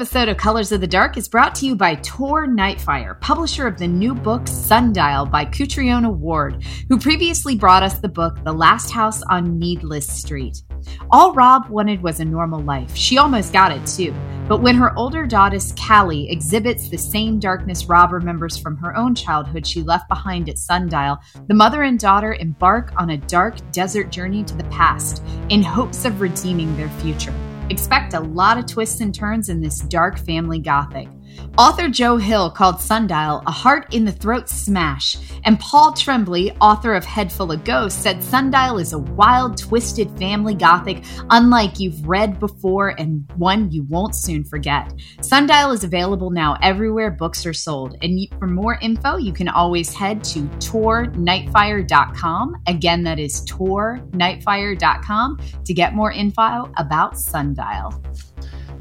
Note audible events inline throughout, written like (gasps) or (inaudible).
episode of Colors of the Dark is brought to you by Tor Nightfire, publisher of the new book Sundial by Catriona Ward, who previously brought us the book The Last House on Needless Street. All Rob wanted was a normal life. She almost got it too. But when her older daughter, Callie, exhibits the same darkness Rob remembers from her own childhood she left behind at Sundial, the mother and daughter embark on a dark desert journey to the past in hopes of redeeming their future. Expect a lot of twists and turns in this dark family gothic. Author Joe Hill called Sundial a heart in the throat smash, and Paul Tremblay, author of Head Full of Ghosts, said Sundial is a wild, twisted family gothic unlike you've read before and one you won't soon forget. Sundial is available now everywhere books are sold, and for more info, you can always head to tornightfire.com. Again, that is tornightfire.com to get more info about Sundial.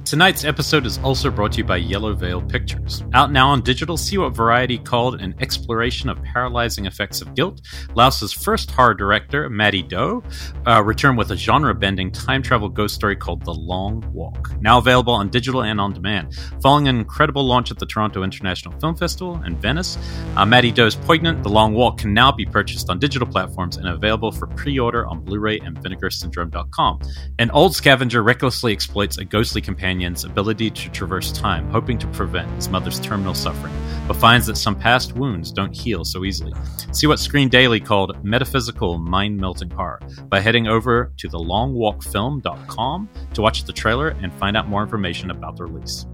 Tonight's episode is also brought to you by Yellow Veil Pictures. Out now on digital, see what Variety called an exploration of paralyzing effects of guilt. Laos's first horror director, Mattie Do, uh, returned with a genre bending time travel ghost story called The Long Walk. Now available on digital and on demand. Following an incredible launch at the Toronto International Film Festival and Venice, uh, Mattie Do's Poignant, The Long Walk can now be purchased on digital platforms and available for pre order on Blu ray and vinegarsyndrome.com. An old scavenger recklessly exploits a ghostly companion companion's ability to traverse time, hoping to prevent his mother's terminal suffering, but finds that some past wounds don't heal so easily. See what Screen Daily called metaphysical mind melting horror by heading over to thelongwalkfilm.com to watch the trailer and find out more information about the release.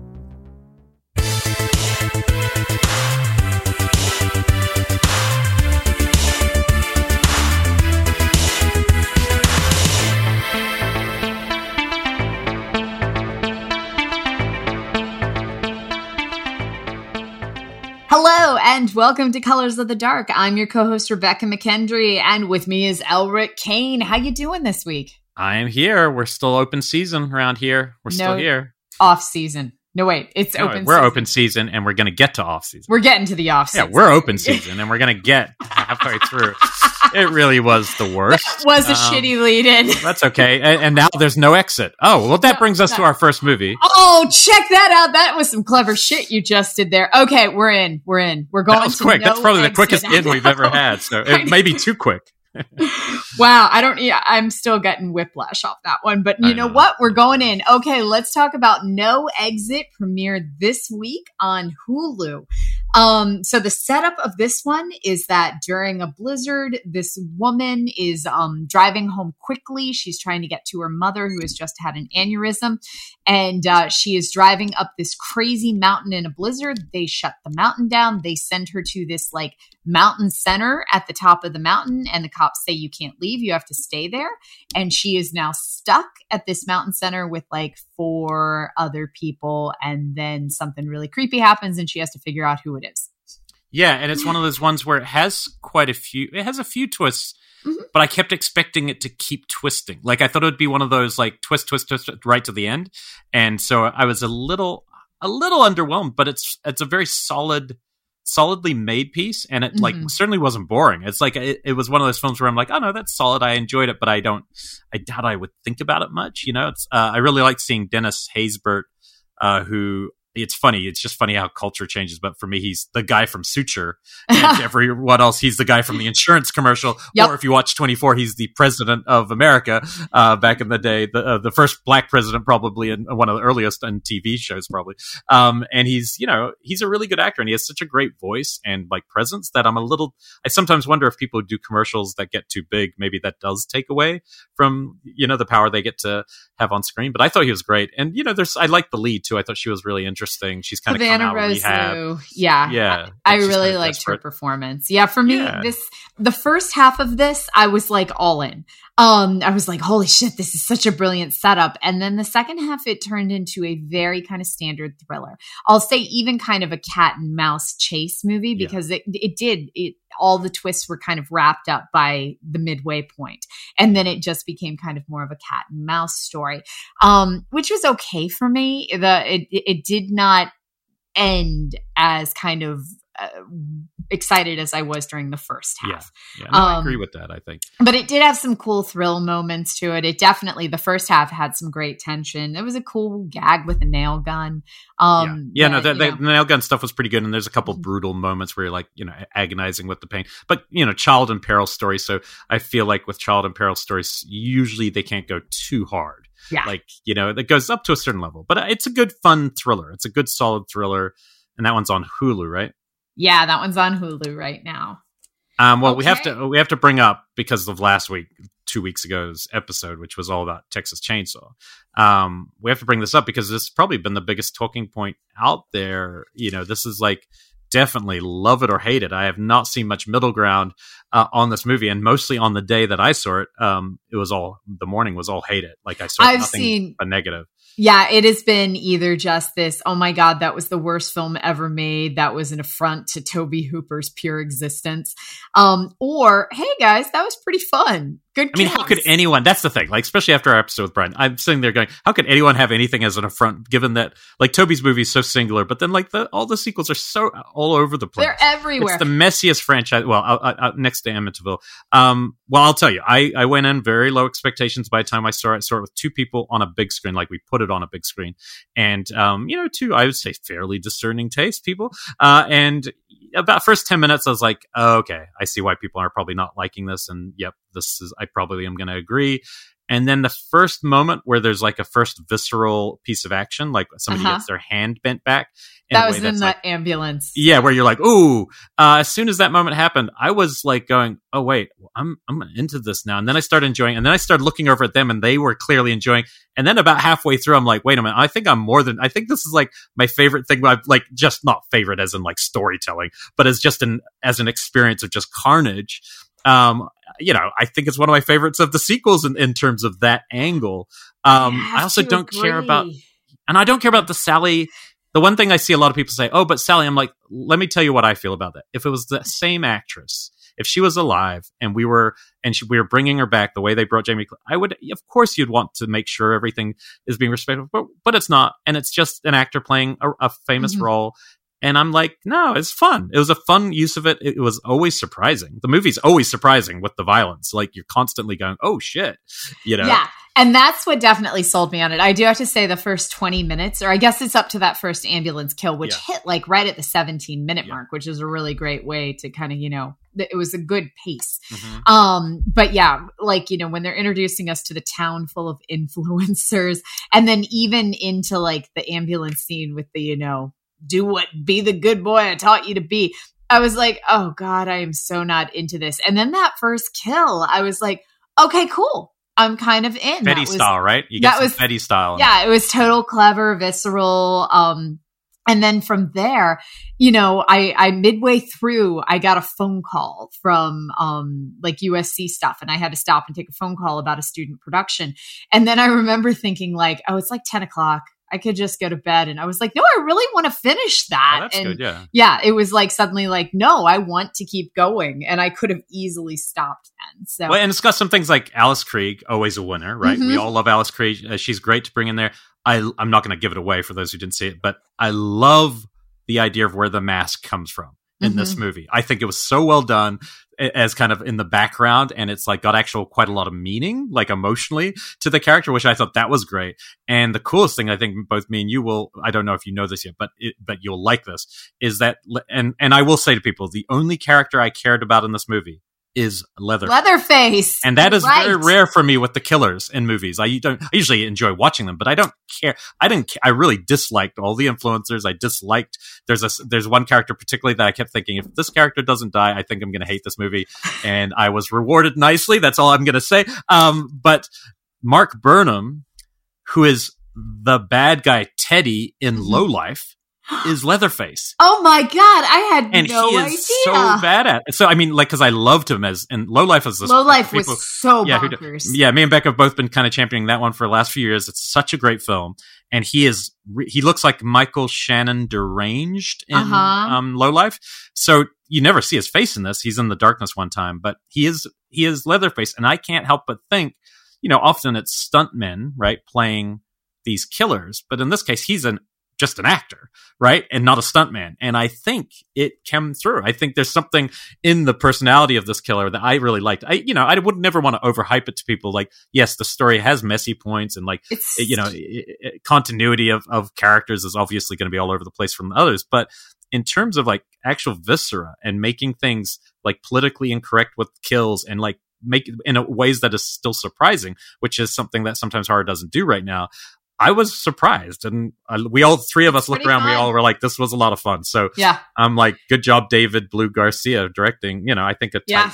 Hello and welcome to Colors of the Dark. I'm your co-host Rebecca McKendry, and with me is Elric Kane. How you doing this week? I am here. We're still open season around here. We're no, still here. Off season. No, wait, it's no, open. We're season. open season, and we're going to get to off season. We're getting to the off season. Yeah, we're open season, and we're going to get halfway through. (laughs) it really was the worst. That was a um, shitty lead in. That's okay. And, and, now there's no exit. Oh, well, that brings us to our first movie. Oh, check that out. That was some clever shit you just did there. Okay, we're in. We're in. We're going. That was quick. No That's probably the quickest in we've ever had. So it (laughs) may be too quick. (laughs) wow, I don't. Yeah, I'm still getting whiplash off that one. But you know, know, what? We're going in. Okay, let's talk about No Exit premiere this week on Hulu. Um, so the setup of this one is that during a blizzard, this woman is um, driving home quickly. She's trying to get to her mother, who has just had an aneurysm, and uh, she is driving up this crazy mountain in a blizzard. They shut the mountain down. They send her to this like mountain center at the top of the mountain, and the cops say you can't leave. You have to stay there. And she is now stuck at this mountain center with like four other people, and then something really creepy happens, and she has to figure out who it is. Yeah, and it's one of those ones where it has quite a few. It has a few twists, mm-hmm. but I kept expecting it to keep twisting. Like I thought it would be one of those like twist, twist, twist, right to the end, and so I was a little, a little underwhelmed. But it's it's a very solid, solidly made piece, and it mm-hmm. like certainly wasn't boring. It's like it, it, was one of those films where I'm like, oh no, that's solid. I enjoyed it, but I don't. I doubt I would think about it much. You know, it's uh, I really like seeing Dennis Haysbert, uh, who it's funny. It's just funny how culture changes. But for me, he's the guy from Suture. (laughs) And everyone else, he's the guy from the insurance commercial. Yep. Or if you watch 24, he's the president of America uh, back in the day, the, uh, the first black president, probably, in one of the earliest on TV shows, probably. Um, and he's, you know, he's a really good actor and he has such a great voice and like presence that I'm a little, I sometimes wonder if people do commercials that get too big, maybe that does take away from, you know, the power they get to have on screen. But I thought he was great. And, you know, there's, I like the lead too. I thought she was really interesting interesting. She's kind of Havana Rose Yeah, yeah. I, I really liked desperate. her performance. Yeah, for me, yeah. this the first half of this, I was like all in. Um, I was like, holy shit, this is such a brilliant setup. And then the second half, it turned into a very kind of standard thriller. I'll say even kind of a cat and mouse chase movie because yeah. it it did it all the twists were kind of wrapped up by the midway point. And then it just became kind of more of a cat and mouse story um, which was okay for me. The it, it did not end as kind of uh, excited as I was during the first half. Yeah, yeah no, um, I agree with that. I think, but it did have some cool thrill moments to it. It definitely the first half had some great tension. It was a cool gag with a nail gun. Um, yeah, yeah, that, no, the, the, nail gun stuff was pretty good, and there's a couple mm-hmm. brutal moments where you're like, you know, agonizing with the pain. But you know, child in peril stories. So I feel like with child in peril stories, usually they can't go too hard. Yeah, like you know, it goes up to a certain level, but it's a good, fun thriller. It's a good, solid thriller, and that one's on Hulu, right? Yeah, that one's on Hulu right now. Um, well, okay. we have to we have to bring up because of last week, two weeks ago's episode, which was all about Texas Chainsaw. Um, we have to bring this up because this has probably been the biggest talking point out there. You know, this is like definitely love it or hate it. I have not seen much middle ground uh, on this movie, and mostly on the day that I saw it, um, it was all the morning was all hate it. Like I saw I've seen, a negative. Yeah, it has been either just this, oh my God, that was the worst film ever made. That was an affront to Tobe Hooper's pure existence. Um, or, hey guys, that was pretty fun. Good. I mean, how could anyone? That's the thing. Like, especially after our episode with Brian, I'm sitting there going, "How could anyone have anything as an affront?" Given that, like, Tobe's movie is so singular, but then like the all the sequels are so all over the place. They're everywhere. It's the messiest franchise. Well, next to Amityville. Um, well, I'll tell you, I I went in very low expectations. By the time I saw it, I saw it with two people on a big screen. Like we put it on a big screen, and um, you know, two I would say fairly discerning taste people. Uh, and about first 10 minutes, I was like, oh, okay, I see why people are probably not liking this. And yep, this is, I probably am going to agree. And then the first moment where there's like a first visceral piece of action, like somebody uh-huh. gets their hand bent back. That was in the like, ambulance. Yeah, where you're like, ooh. Uh, as soon as that moment happened, I was like going, oh wait, I'm I'm into this now. And then I started enjoying, and then I started looking over at them, and they were clearly enjoying. And then about halfway through, I'm like, wait a minute, I think I'm more than. I think this is like my favorite thing. I've like just not favorite as in like storytelling, but as just an as an experience of just carnage. Um, you know, I think it's one of my favorites of the sequels in, in terms of that angle. Um, I, I also don't agree. care about, and I don't care about the Sally. The one thing I see a lot of people say, "Oh, but Sally," I'm like, let me tell you what I feel about that. If it was the same actress, if she was alive and we were and she, we were bringing her back the way they brought Jamie, I would, of course, you'd want to make sure everything is being respected, but, but it's not, and it's just an actor playing a, a famous mm-hmm. role, and I'm like, no, it's fun. It was a fun use of it. It was always surprising. The movie's always surprising with the violence. Like you're constantly going, oh shit, you know? Yeah. And that's what definitely sold me on it. I do have to say the first 20 minutes, or I guess it's up to that first ambulance kill, which yeah. hit like right at the 17 minute yeah. mark, which is a really great way to kind of, you know, it was a good pace. Mm-hmm. Um, but yeah, like, you know, when they're introducing us to the town full of (laughs) influencers and then even into like the ambulance scene with the, you know, do what, be the good boy I taught you to be. I was like, oh God, I am so not into this. And then that first kill, I was like, okay, cool. I'm kind of in. Betty style, right? You get that was Betty style. Yeah, it was total clever, visceral. Um, and then from there, you know, I, I midway through, I got a phone call from um like USC stuff, and I had to stop and take a phone call about a student production. And then I remember thinking like, oh, it's like ten o'clock. I could just go to bed. And I was like, no, I really want to finish that. Oh, that's and good, yeah. Yeah, it was like suddenly like, no, I want to keep going. And I could have easily stopped then. So well, and it's got some things like Alice Krige, always a winner, right? Mm-hmm. We all love Alice Krige. Uh, she's great to bring in there. I, I'm not going to give it away for those who didn't see it, but I love the idea of where the mask comes from in mm-hmm. this movie. I think it was so well done as kind of in the background and it's like got actual quite a lot of meaning like emotionally to the character which i thought that was great and the coolest thing i think both me and you will i don't know if you know this yet but it, but you'll like this is that and and i will say to people the only character i cared about in this movie is Leatherface. Leatherface, and that is right. very rare for me with the killers in movies. I don't I usually enjoy watching them, but I don't care. I didn't. I really disliked all the influencers. I disliked. There's a there's one character particularly that I kept thinking if this character doesn't die, I think I'm going to hate this movie. (laughs) And I was rewarded nicely. That's all I'm going to say. Um, but Mark Burnham, who is the bad guy Teddy in mm-hmm. Lowlife is Leatherface. (gasps) Oh my god, I had and no he is idea. so bad at. It. So I mean, like, because I loved him as in Lowlife as this. Lowlife people, was so yeah, bonkers. yeah, me and Beck have both been kind of championing that one for the last few years. It's such a great film, and he is he looks like Michael Shannon deranged in uh-huh. um, Lowlife. So you never see his face in this. He's in the darkness one time, but he is he is Leatherface, and I can't help but think, you know, often it's stuntmen right playing these killers, but in this case, he's an just an actor, right? And not a stuntman. And I think it came through. I think there's something in the personality of this killer that I really liked. I, you know, I would never want to overhype it to people. Like, yes, the story has messy points and like, it's, you know, it, it, continuity of, of characters is obviously going to be all over the place from the others. But in terms of like actual viscera and making things like politically incorrect with kills and like make in ways that is still surprising, which is something that sometimes horror doesn't do right now. I was surprised, and I, we all three of us looked around. Fun. We all were like, "This was a lot of fun." So yeah, I'm like, "Good job, David Blue Garcia, directing." You know, I think a yeah.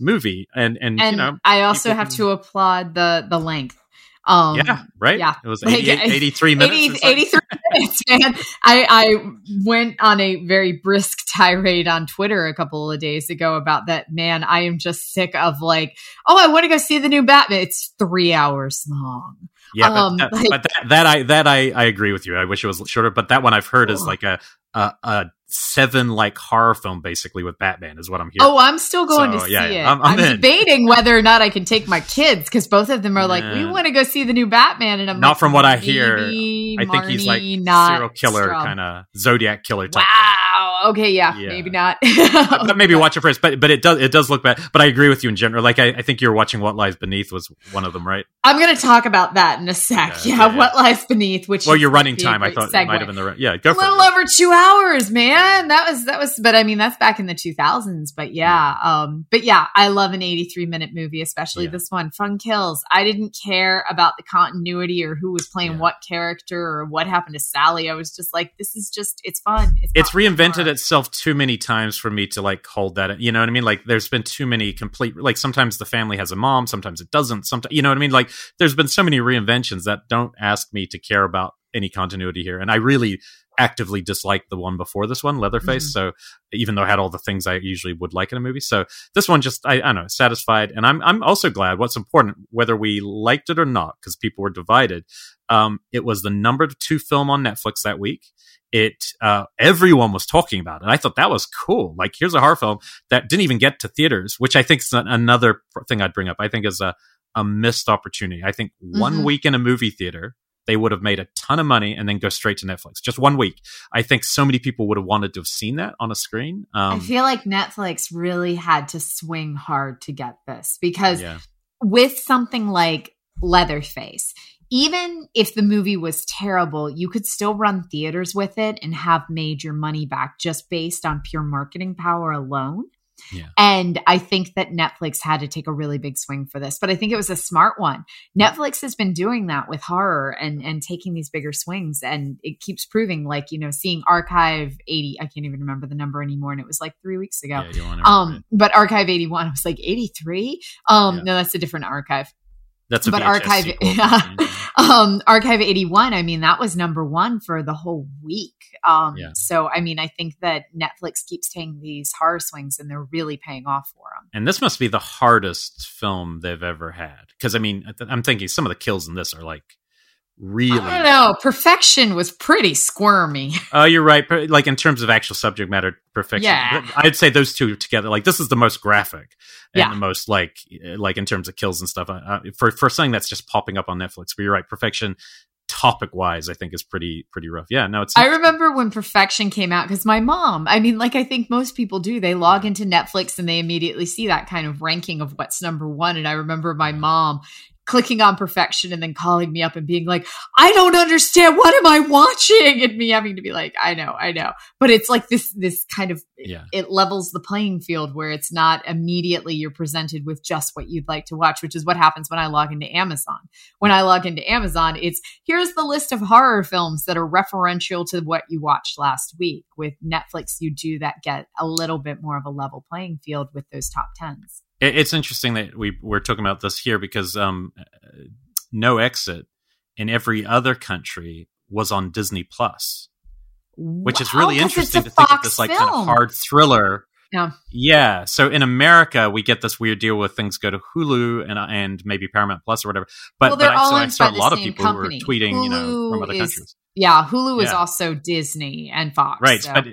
movie, and, and and you know, I also have to applaud the the length. Um, yeah, right. Yeah, it was 88, (laughs) 83 minutes. 80, 83 minutes, (laughs) man. I I went on a very brisk (laughs) tirade on Twitter a couple of days ago about that. Man, I am just sick of like, oh, I want to go see the new Batman. It's three hours long. Yeah, um, but, that, like, but that, that, I that I I agree with you. I wish it was shorter, but that one I've heard is like a a, a seven like horror film basically with Batman is what I'm hearing. Oh, I'm still going so, to see yeah, yeah. it. I'm, I'm, I'm debating whether or not I can take my kids because both of them are like, we want to go see the new Batman, and I'm not like, from what I hear. I think he's like serial killer kind of Zodiac killer type. Wow. Thing. Okay. Yeah, yeah. Maybe not. (laughs) but maybe watch it first. But but it does it does look bad. But I agree with you in general. Like I, I think you're watching What Lies Beneath was one of them, right? I'm going to talk about that in a sec. Yeah. yeah What Lies Beneath, which well, your running time. I thought segue. might have been the yeah. Go a little over two hours, man. That was that was. But I mean, that's back in the 2000s. But yeah, yeah. um, but yeah, I love an 83 minute movie, especially this one, Fun Kills. I didn't care about the continuity or who was playing what character or what happened to Sally. I was just like, this is just it's fun. It's, it's reinvented itself too many times for me to like hold that. You know what I mean? Like there's been too many complete. Like sometimes the family has a mom, sometimes it doesn't. Sometimes you know what I mean? Like there's been so many reinventions that don't ask me to care about any continuity here, and I really actively dislike the one before this one, Leatherface. Mm-hmm. So even though it had all the things I usually would like in a movie, so this one just I, I don't know satisfied, and I'm I'm also glad. What's important, whether we liked it or not, because people were divided. Um, it was the number two film on Netflix that week. It uh, everyone was talking about it. I thought that was cool. Like here's a horror film that didn't even get to theaters, which I think is another thing I'd bring up. I think is a a missed opportunity. I think one mm-hmm. week in a movie theater they would have made a ton of money and then go straight to Netflix. Just one week. I think so many people would have wanted to have seen that on a screen. Um, I feel like Netflix really had to swing hard to get this because yeah. with something like Leatherface, even if the movie was terrible, you could still run theaters with it and have made your money back just based on pure marketing power alone. Yeah. And I think that Netflix had to take a really big swing for this, but I think it was a smart one. Netflix has been doing that with horror and and taking these bigger swings and it keeps proving like, you know, seeing Archive 80, I can't even remember the number anymore and it was like 3 weeks ago. Yeah, um but Archive 81 I was like 83. Um yeah. no, that's a different archive. That's a but archive, (laughs) yeah. um, archive eighty one. I mean, that was number one for the whole week. Um, yeah. So, I mean, I think that Netflix keeps taking these horror swings, and they're really paying off for them. And this must be the hardest film they've ever had, because I mean, I'm thinking some of the kills in this are like really I don't know. Perfection was pretty squirmy. (laughs) Oh, uh, you're right. Like in terms of actual subject matter, perfection. Yeah. I'd say those two together. Like this is the most graphic and yeah. the most like like in terms of kills and stuff. Uh, for for something that's just popping up on Netflix. But you're right. Perfection. Topic wise, I think is pretty pretty rough. Yeah, no, it's. I remember when Perfection came out because my mom. I mean, like I think most people do. They log into Netflix and they immediately see that kind of ranking of what's number one. And I remember my mom clicking on perfection and then calling me up and being like, I don't understand. What am I watching? And me having to be like, I know, I know. But it's like this, this kind of, yeah. it levels the playing field where it's not immediately you're presented with just what you'd like to watch, which is what happens when I log into Amazon. When I log into Amazon, it's here's the list of horror films that are referential to what you watched last week. With Netflix, you do that get a little bit more of a level playing field with those top tens it's interesting that we we're talking about this here because um, no exit in every other country was on Disney Plus, which is really interesting to think of this like film. kind of hard thriller. Yeah. Yeah. So in America, we get this weird deal where things go to Hulu and and maybe Paramount Plus or whatever. But, well, but I, so I saw a lot of people company. who were tweeting, Hulu you know, from other is, countries. Yeah, Hulu yeah. is also Disney and Fox. Right. So. But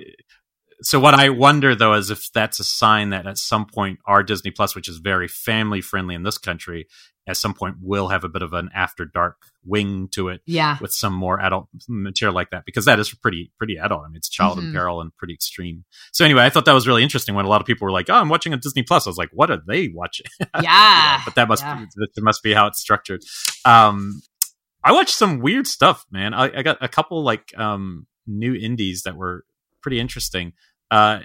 so what I wonder though is if that's a sign that at some point our Disney Plus, which is very family friendly in this country, at some point will have a bit of an after dark wing to it. Yeah. With some more adult material like that, because that is pretty, pretty adult. I mean, it's child mm-hmm. in peril and pretty extreme. So anyway, I thought that was really interesting when a lot of people were like, Oh, I'm watching a Disney Plus. I was like, what are they watching? (laughs) Yeah. you know, but that must, yeah. be, that must be how it's structured. Um, I watched some weird stuff, man. I, I got a couple like, um, new indies that were pretty interesting. Uh,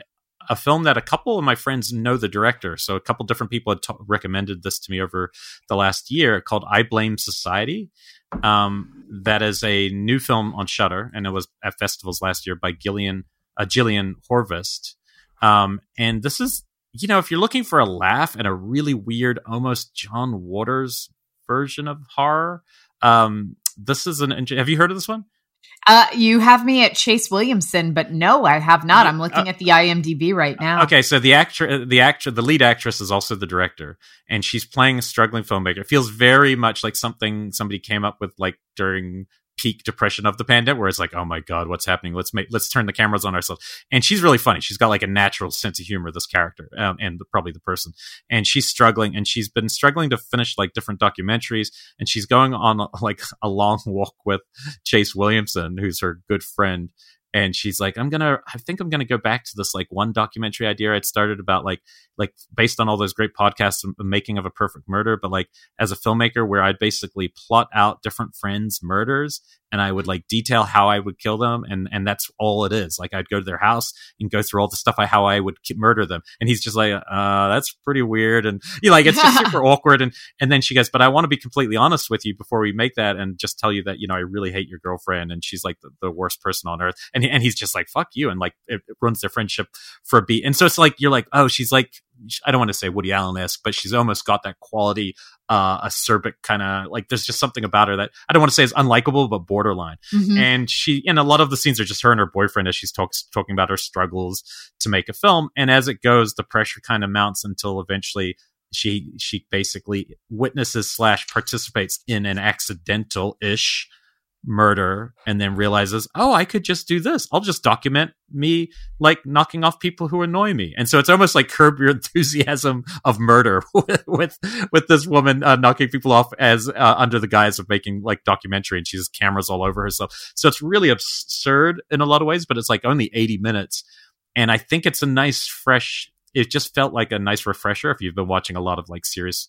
a film that a couple of my friends know the director. So a couple different people had t- recommended this to me over the last year called I Blame Society. Um, that is a new film on Shudder, and it was at festivals last year by Gillian uh, Gillian Horvat. Um, and this is, you know, if you're looking for a laugh and a really weird, almost John Waters version of horror, um, this is an. Have you heard of this one? Uh, you have me at Chase Williamson, but no, I have not. I'm looking uh, at the IMDb right now. Okay, so the actor, the actor, the lead actress is also the director, and she's playing a struggling filmmaker. It feels very much like something somebody came up with, like during peak depression of the pandemic where it's like oh my god what's happening? Let's make let's turn the cameras on ourselves. And she's really funny. She's got like a natural sense of humor this character um, and the, probably the person. And she's struggling and she's been struggling to finish like different documentaries. And she's going on like a long walk with chase williamson who's her good friend and she's like i'm gonna i think i'm gonna go back to this like one documentary idea i'd started about like like based on all those great podcasts making of a perfect murder but like as a filmmaker where i'd basically plot out different friends murders and I would like detail how I would kill them, and and that's all it is. Like I'd go to their house and go through all the stuff I how I would murder them, and he's just like, uh, that's pretty weird, and you know, like it's just super (laughs) awkward. And and then she goes, but I want to be completely honest with you before we make that, and just tell you that you know I really hate your girlfriend, and she's like the, the worst person on earth, and he, and he's just like fuck you, and like it, it ruins their friendship for a beat, and so it's like you're like, oh, she's like I don't want to say Woody Allen esque, but she's almost got that quality, uh, acerbic kind of like. There's just something about her that I don't want to say is unlikable, but borderline. Mm-hmm. And she, and a lot of the scenes are just her and her boyfriend as she's talks talking about her struggles to make a film. And as it goes, the pressure kind of mounts until eventually she she basically witnesses slash participates in an accidental ish murder and then realizes, oh, I could just do this. I'll just document me like knocking off people who annoy me. And so it's almost like curb your enthusiasm of murder (laughs) with with, this woman uh, knocking people off as uh, under the guise of making like documentary and she has cameras all over herself. So it's really absurd in a lot of ways, but it's like only 80 minutes. And I think it's a nice fresh it just felt like a nice refresher if you've been watching a lot of like serious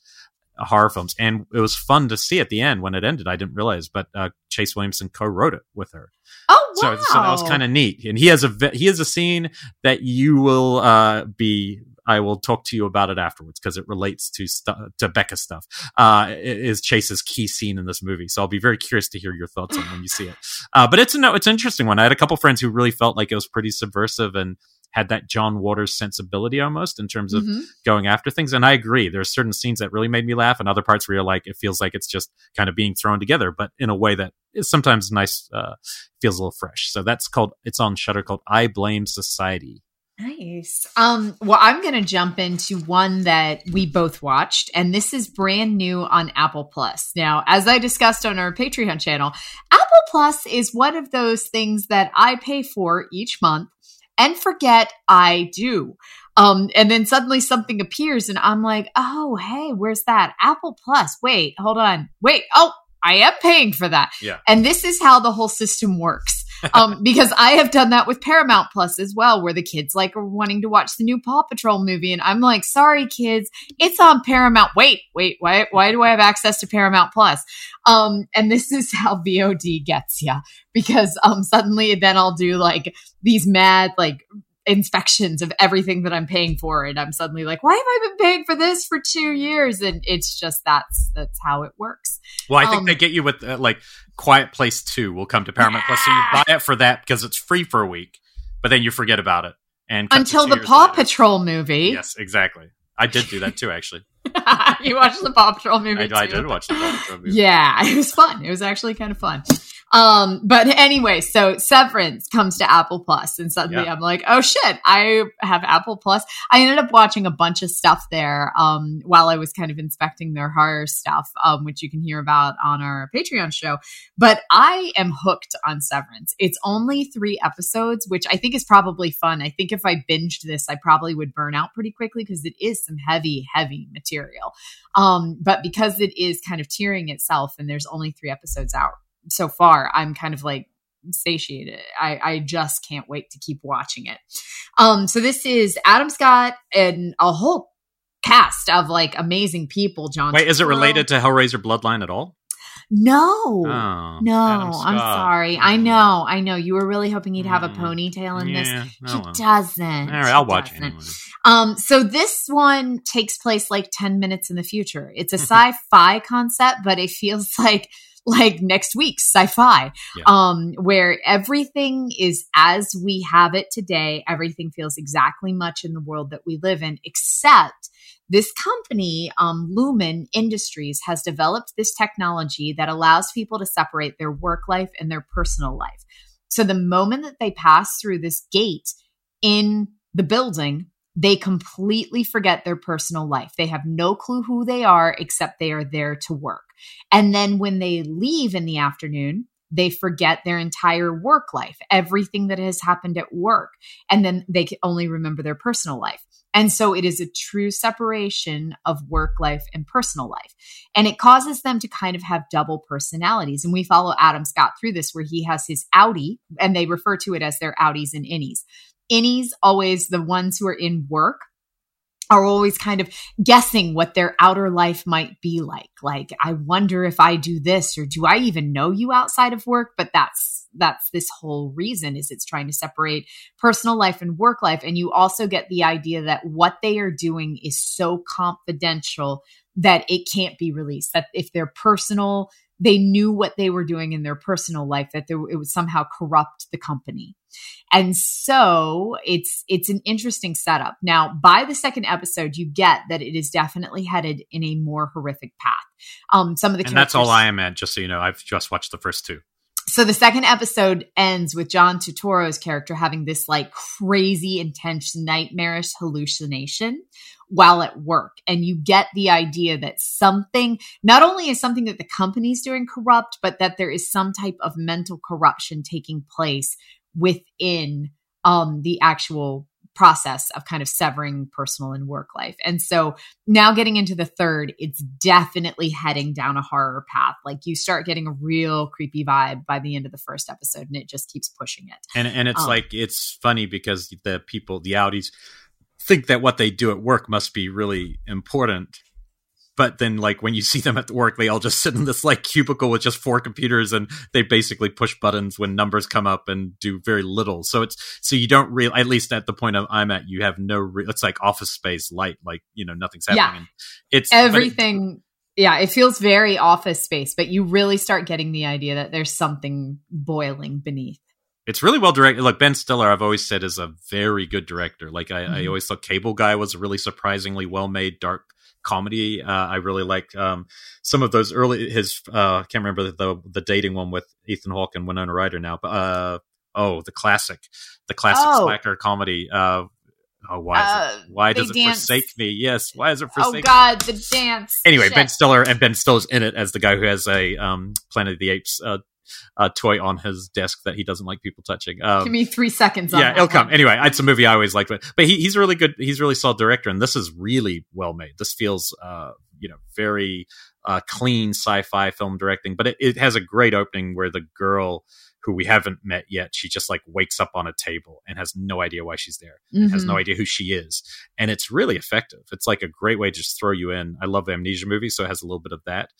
horror films, and it was fun to see at the end when it ended. I didn't realize, but uh, Chase Williamson co-wrote it with her. Oh wow! So, so that was kind of neat. And he has a he has a scene that you will uh, be. I will talk to you about it afterwards because it relates to stu- to Becca stuff. Uh, is Chase's key scene in this movie, so I'll be very curious to hear your thoughts on when you see it. Uh, but it's a no, it's an interesting one. I had a couple friends who really felt like it was pretty subversive and had that John Waters sensibility almost in terms of mm-hmm. going after things. And I agree. There's certain scenes that really made me laugh, and other parts where you're like, it feels like it's just kind of being thrown together, but in a way that is sometimes nice, uh, feels a little fresh. So that's called, it's on Shudder called I Blame Society. Nice. Um, well, I'm going to jump into one that we both watched, and this is brand new on Apple Plus. Now, as I discussed on our Patreon channel, Apple Plus is one of those things that I pay for each month and forget I do. Um, and then suddenly something appears and I'm like, oh, hey, where's that? Apple Plus. Wait, hold on. Wait. Oh, I am paying for that. Yeah. And this is how the whole system works. (laughs) Um, because I have done that with Paramount Plus as well, where the kids like are wanting to watch the new Paw Patrol movie. And I'm like, sorry, kids, it's on Paramount. Wait, wait, why, why do I have access to Paramount Plus? Um, and this is how VOD gets you because, um, suddenly then I'll do like these mad, like, inspections of everything that I'm paying for. And I'm suddenly like, why have I been paying for this for two years? And it's just that's that's how it works. Well, I think um, they get you with uh, like Quiet Place Two will come to Paramount yeah. Plus, so you buy it for that because it's free for a week, but then you forget about it. And until the Paw later. Patrol movie. Yes, exactly. I did do that too, actually. (laughs) you watched the Paw Patrol movie? I, I, did watch the Paw Patrol movie. Yeah, it was fun. It was actually kind of fun. Um, but anyway, so Severance comes to Apple Plus, and suddenly yeah. I'm like, oh shit, I have Apple Plus. I ended up watching a bunch of stuff there um, while I was kind of inspecting their horror stuff, um, which you can hear about on our Patreon show. But I am hooked on Severance. It's only three episodes, which I think is probably fun. I think if I binged this, I probably would burn out pretty quickly because it is some heavy, heavy material. Um, but because it is kind of tearing itself and there's only three episodes out so far, I'm kind of like satiated. I, I just can't wait to keep watching it. Um, so this is Adam Scott and a whole cast of like amazing people. John, wait, is it related to Hellraiser Bloodline at all? No, oh, no, I'm sorry. I know, I know. You were really hoping he'd have a hmm. ponytail in yeah, this. He doesn't. All right, I'll watch it. Anyway. Um, so this one takes place like 10 minutes in the future. It's a (laughs) sci-fi concept, but it feels (laughs) like like next week's sci-fi yeah. um where everything is as we have it today everything feels exactly much in the world that we live in except this company, um, Lumon Industries, has developed this technology that allows people to separate their work life and their personal life. So the moment that they pass through this gate in the building, they completely forget their personal life. They have no clue who they are except they are there to work. And then when they leave in the afternoon, they forget their entire work life, everything that has happened at work. And then they can only remember their personal life. And so it is a true separation of work life and personal life. And it causes them to kind of have double personalities. And we follow Adam Scott through this, where he has his outie, and they refer to it as their outies and innies. Innies, always the ones who are in work, are always kind of guessing what their outer life might be like. Like, I wonder if I do this or do I even know you outside of work? But that's, that's this whole reason is it's trying to separate personal life and work life. And you also get the idea that what they are doing is so confidential that it can't be released. That if their personal, they knew what they were doing in their personal life, that there, it would somehow corrupt the company. And so it's it's an interesting setup. Now, by the second episode, you get that it is definitely headed in a more horrific path. Um, some of the and that's all I am at. Just so you know, I've just watched the first two. So the second episode ends with John Turturro's character having this like crazy, intense, nightmarish hallucination while at work. And you get the idea that something, not only is something that the company's doing corrupt, but that there is some type of mental corruption taking place within um, the actual process of kind of severing personal and work life. And so now getting into the third, it's definitely heading down a horror path. Like you start getting a real creepy vibe by the end of the first episode and it just keeps pushing it. And and it's um, like it's funny because the people, the outies think that what they do at work must be really important but then like when you see them at work they all just sit in this like cubicle with just four computers and they basically push buttons when numbers come up and do very little so it's so you don't really at least at the point of i'm at you have no re- it's like office space light like you know nothing's happening yeah. it's everything it, yeah it feels very office space but you really start getting the idea that there's something boiling beneath it's really well directed. Look, Ben Stiller, I've always said is a very good director. Like I, mm-hmm. I always thought Cable Guy was a really surprisingly well made dark comedy. Uh, I really like um, some of those early his. Uh, I can't remember the the dating one with Ethan Hawke and Winona Ryder now, but uh, oh, the classic, the classic oh. slacker comedy. Uh, oh, why is it, uh, why does it dance. forsake me? Yes, why is it oh, forsake? Oh God, the dance. Anyway, Shit. Ben Stiller and Ben Stiller's in it as the guy who has a um, Planet of the Apes uh, a toy on his desk that he doesn't like people touching. Um, Give me three seconds. yeah, it'll one. come anyway. It's a movie I always liked, but but he, he's really good. He's really solid director, and this is really well made. This feels uh, you know very uh, clean sci-fi film directing, but it, it has a great opening where the girl who we haven't met yet. She just like wakes up on a table and has no idea why she's there, mm-hmm. has no mm-hmm. idea who she is. And it's really effective. It's like a great way to just throw you in. I love amnesia movies, so it has a little bit of that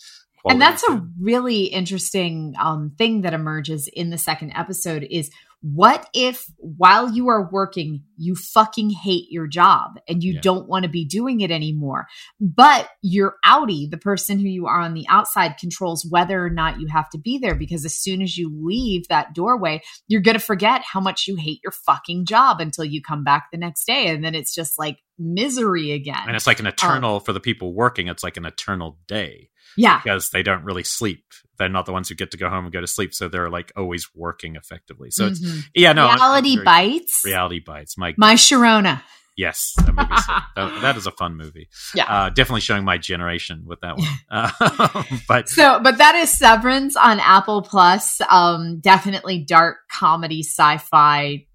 and that's a really interesting um, thing that emerges in the second episode is what if while you are working you fucking hate your job and you yeah. don't want to be doing it anymore but your outie the person who you are on the outside controls whether or not you have to be there because as soon as you leave that doorway you're going to forget how much you hate your fucking job until you come back the next day and then it's just like misery again. And it's like an eternal um, for the people working. It's like an eternal day. Yeah, because they don't really sleep. They're not the ones who get to go home and go to sleep, so they're like always working effectively. So mm-hmm. it's yeah, no reality bites. Reality bites. My my Sharona. Yes, that, (laughs) that, that is a fun movie. Yeah, uh, definitely showing my generation with that one. Uh, (laughs) but so, but that is Severance on Apple Plus. Um, definitely dark comedy, sci-fi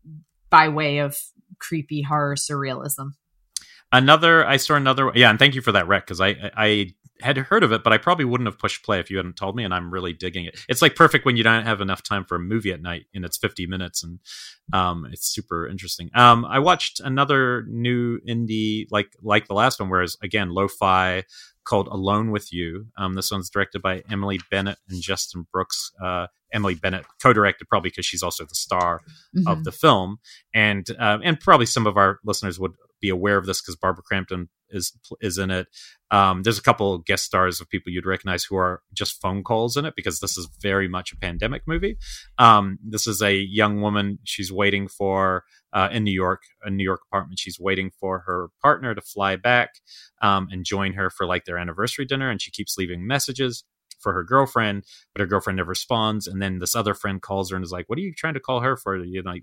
by way of creepy horror surrealism. Another, I saw another. Yeah, and thank you for that rec because I I had heard of it, but I probably wouldn't have pushed play if you hadn't told me. And I'm really digging it. It's like perfect when you don't have enough time for a movie at night, and it's 50 minutes, and um, it's super interesting. Um, I watched another new indie like like the last one, whereas again, lo-fi called Alone with You. Um, this one's directed by Emily Bennett and Justin Brooks. Uh, Emily Bennett co-directed probably because she's also the star mm-hmm. of the film, and uh, and probably some of our listeners would be aware of this because Barbara Crampton is is in it. Um, there's a couple guest stars of people you'd recognize who are just phone calls in it because this is very much a pandemic movie. Um, this is a young woman. She's waiting for uh, in New York, a New York apartment. She's waiting for her partner to fly back um, and join her for like their anniversary dinner, and she keeps leaving messages for her girlfriend, but her girlfriend never responds. And then this other friend calls her and is like, "What are you trying to call her for? You know,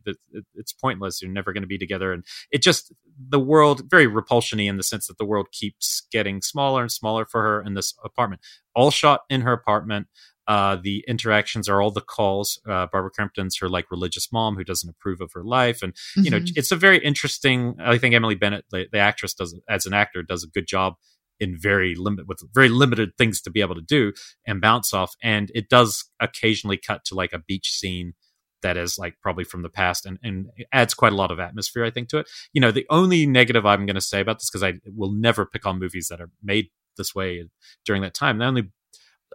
it's pointless. You're never going to be together." And it just the world very repulsiony in the sense that the world keeps getting smaller and smaller for her in this apartment. All shot in her apartment. Uh, the interactions are all the calls. Uh, Barbara Crampton's her like religious mom who doesn't approve of her life, and mm-hmm. you know mm-hmm. it's a very interesting. I think Emily Bennett, the, the actress, does as an actor does a good job in very limit with very limited things to be able to do and bounce off. And it does occasionally cut to like a beach scene that is like probably from the past and, and adds quite a lot of atmosphere, I think, to it. You know, the only negative I'm going to say about this, because I will never pick on movies that are made this way during that time. The only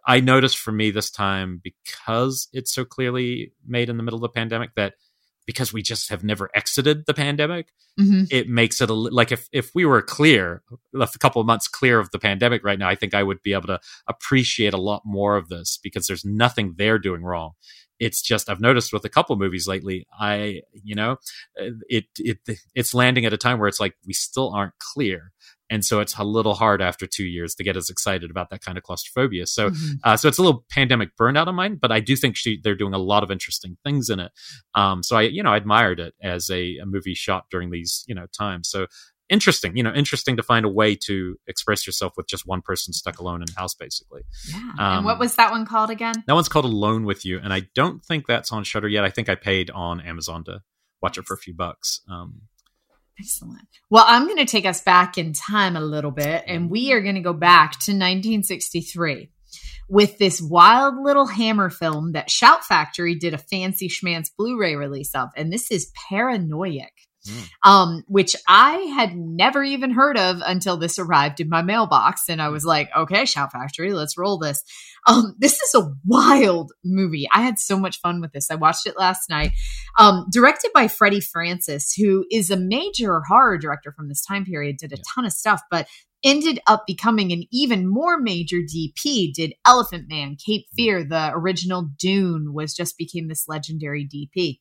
I noticed for me this time, because it's so clearly made in the middle of the pandemic, that because we just have never exited the pandemic, mm-hmm. it makes it a, like if if we were clear, a couple of months clear of the pandemic right now, I think I would be able to appreciate a lot more of this because there's nothing they're doing wrong. It's just I've noticed with a couple movies lately, I you know, it it it's landing at a time where it's like we still aren't clear and so it's a little hard after two years to get as excited about that kind of claustrophobia. So, mm-hmm. uh, so it's a little pandemic burnout of mine, but I do think she, they're doing a lot of interesting things in it. Um, so I, you know, I admired it as a, a movie shot during these, you know, times. So interesting, you know, interesting to find a way to express yourself with just one person stuck alone in a house, basically. Yeah. Um, and what was that one called again? That one's called Alone with You, and I don't think that's on Shudder yet. I think I paid on Amazon to watch it for a few bucks. Um, Excellent. Well, I'm going to take us back in time a little bit, and we are going to go back to 1963 with this wild little hammer film that Shout Factory did a fancy schmancy Blu ray release of. And this is Paranoiac. Mm. Um, which I had never even heard of until this arrived in my mailbox. And I was like, okay, Shout Factory, let's roll this. Um, this is a wild movie. I had so much fun with this. I watched it last night. Um, directed by Freddie Francis, who is a major horror director from this time period, did a yeah. ton of stuff, but ended up becoming an even more major DP. Did Elephant Man, Cape Fear, the original Dune was just became this legendary DP.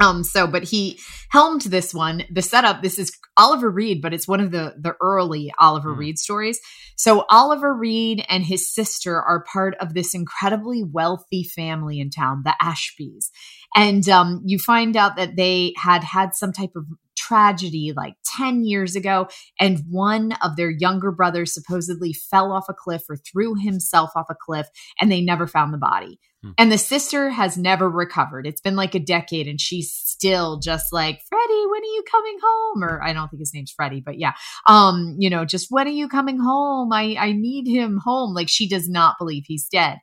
Um, so, but he helmed this one. The setup, this is Oliver Reed, but it's one of the, the early Oliver mm. Reed stories. So Oliver Reed and his sister are part of this incredibly wealthy family in town, the Ashbys. And, um, you find out that they had had some type of tragedy like 10 years ago. And one of their younger brothers supposedly fell off a cliff or threw himself off a cliff and they never found the body. Hmm. And the sister has never recovered. It's been like a decade and she's still just like, Freddie, when are you coming home? Or I don't think his name's Freddie, but yeah. Um, you know, just when are you coming home? I, I need him home. Like she does not believe he's dead.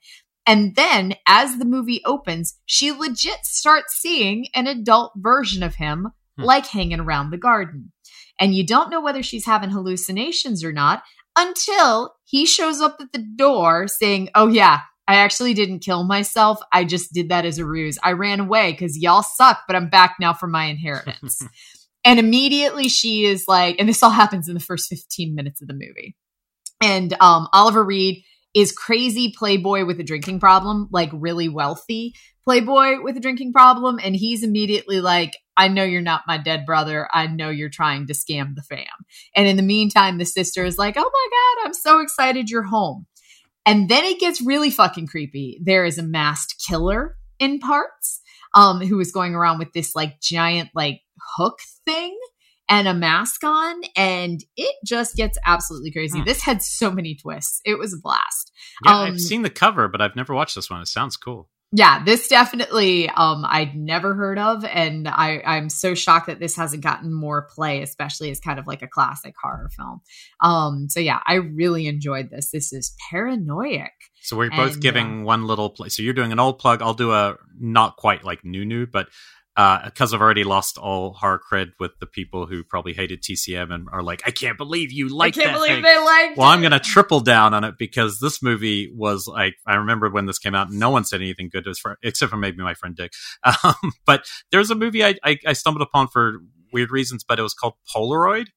And then as the movie opens, she legit starts seeing an adult version of him hmm. like hanging around the garden. And you don't know whether she's having hallucinations or not until he shows up at the door saying, Oh, yeah, I actually didn't kill myself. I just did that as a ruse. I ran away because y'all suck, but I'm back now for my inheritance. (laughs) and immediately she is like, and this all happens in the first 15 minutes of the movie. And um, Oliver Reed is crazy playboy with a drinking problem, like really wealthy playboy with a drinking problem. And he's immediately like, I know you're not my dead brother. I know you're trying to scam the fam. And in the meantime, the sister is like, oh my God, I'm so excited you're home. And then it gets really fucking creepy. There is a masked killer in parts um, who is going around with this like giant like hook thing and a mask on, and it just gets absolutely crazy. Hmm. This had so many twists. It was a blast. Yeah, um, I've seen the cover, but I've never watched this one. It sounds cool. Yeah, this definitely um I'd never heard of and I I'm so shocked that this hasn't gotten more play especially as kind of like a classic horror film. Um so yeah, I really enjoyed this. This is Paranoiac. So we're both and, giving uh, one little play. So you're doing an old plug, I'll do a not quite like new new, but because uh, I've already lost all horror cred with the people who probably hated TCM and are like, I can't believe you like. I can't believe thing. they liked. Well, it. I'm going to triple down on it because this movie was like I remember when this came out, no one said anything good to for, except for maybe my friend Dick. (laughs) Um, but there's a movie I, I, I stumbled upon for weird reasons, but it was called Polaroid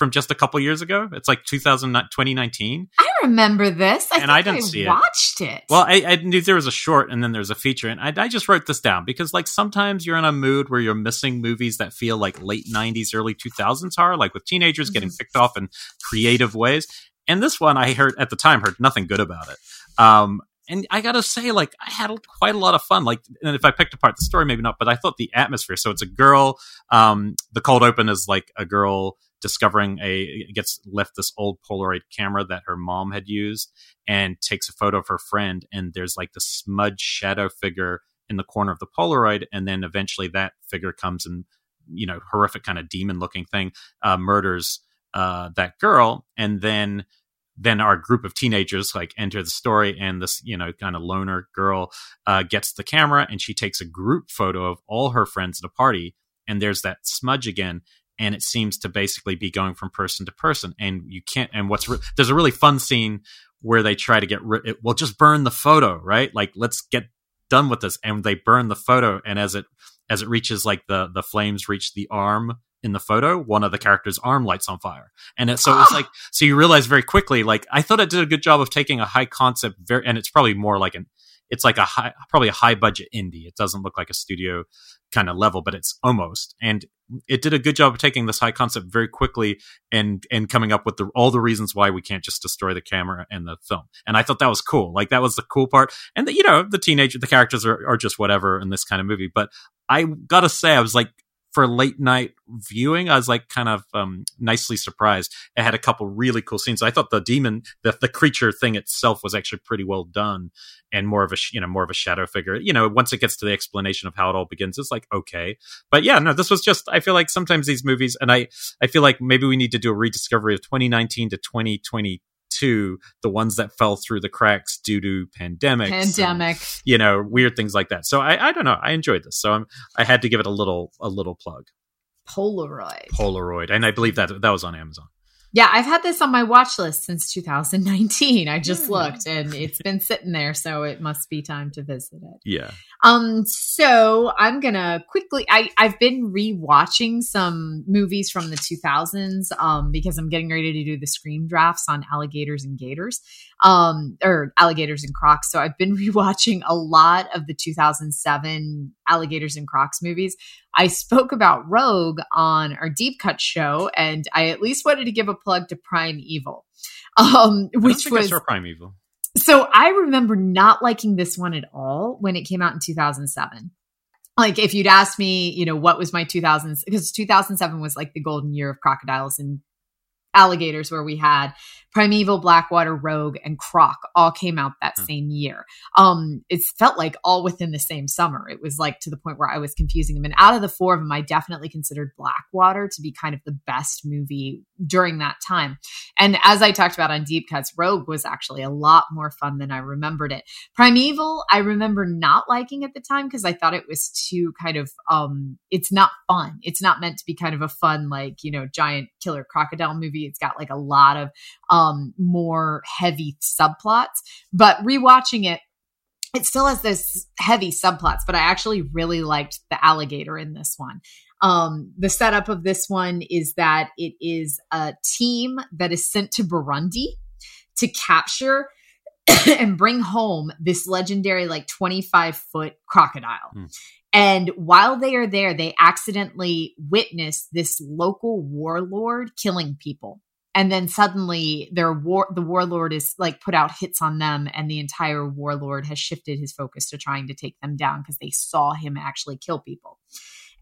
from just a couple years ago. It's like 2000, 2019. I remember this. I and I didn't I see watched it. it. Well, I, I, knew there was a short and then there's a feature, and I, I, just wrote this down because like sometimes you're in a mood where you're missing movies that feel like late 90s, early 2000s are, like with teenagers mm-hmm. getting picked off in creative ways. And this one, I heard at the time heard nothing good about it. Um, and I gotta say, like, I had quite a lot of fun. Like, and if I picked apart the story, maybe not, but I thought the atmosphere. So it's a girl. Um, the cold open is like a girl discovering a gets left this old Polaroid camera that her mom had used and takes a photo of her friend and there's like the smudge shadow figure in the corner of the Polaroid and then eventually that figure comes and you know horrific kind of demon looking thing uh, murders uh, that girl and then then our group of teenagers like enter the story and this you know kind of loner girl uh, gets the camera and she takes a group photo of all her friends at a party and there's that smudge again and it seems to basically be going from person to person. And you can't and what's re- there's a really fun scene where they try to get rid ri- well just burn the photo right? Like let's get done with this. And they burn the photo and as it as it reaches like the the flames reach the arm in the photo one of the characters arm lights on fire. And it, so it's ah. like so you realize very quickly like i thought it did a good job of taking a high concept very and it's probably more like an it's like a high probably a high budget indie it doesn't look like a studio kind of level but it's almost and it did a good job of taking this high concept very quickly and and coming up with the, all the reasons why we can't just destroy the camera and the film. And I thought that was cool. Like that was the cool part. And the, you know, the teenager, the characters are, are just whatever in this kind of movie. But I gotta say, I was like for late night viewing, I was like kind of um, nicely surprised. It had a couple really cool scenes. I thought the demon, the, the creature thing itself was actually pretty well done and more of a, you know, more of a shadow figure. You know, once it gets to the explanation of how it all begins, it's like, okay. But yeah, no, this was just, I feel like sometimes these movies, and I, I feel like maybe we need to do a rediscovery of 2019 to 2020 to the ones that fell through the cracks due to pandemics, pandemic, and, you know, weird things like that. So I, I don't know. I enjoyed this, so I'm, I had to give it a little a little plug. Polaroid, Polaroid, and I believe that that was on Amazon. Yeah, I've had this on my watch list since 2019. I just yeah. looked and it's been sitting there, so it must be time to visit it. Yeah. Um, so I'm gonna quickly I, I've been rewatching some movies from the 2000s um because I'm getting ready to do the scream drafts on alligators and gators. Um or alligators and crocs. So I've been (laughs) rewatching a lot of the 2007 alligators and crocs movies. I spoke about Rogue on our Deep Cut show, and I at least wanted to give a plug to Primeval, um, which was Prime Evil. So I remember not liking this one at all when it came out in 2007. Like if you'd asked me, you know, what was my 2000s because 2007 was like the golden year of crocodiles and alligators where we had Primeval, Blackwater, Rogue, and Croc all came out that mm. same year. Um, it felt like all within the same summer. It was like to the point where I was confusing them. And out of the four of them, I definitely considered Blackwater to be kind of the best movie during that time. And as I talked about on Deep Cuts, Rogue was actually a lot more fun than I remembered it. Primeval, I remember not liking at the time because I thought it was too kind of um it's not fun. It's not meant to be kind of a fun, like, you know, giant killer crocodile movie. It's got like a lot of um, more heavy subplots. But rewatching it, it still has those heavy subplots, but I actually really liked the alligator in this one. Um, the setup of this one is that it is a team that is sent to Burundi to capture (clears throat) and bring home this legendary like 25 foot crocodile. Mm. And while they are there, they accidentally witness this local warlord killing people. And then suddenly their war the warlord is like put out hits on them and the entire warlord has shifted his focus to trying to take them down because they saw him actually kill people.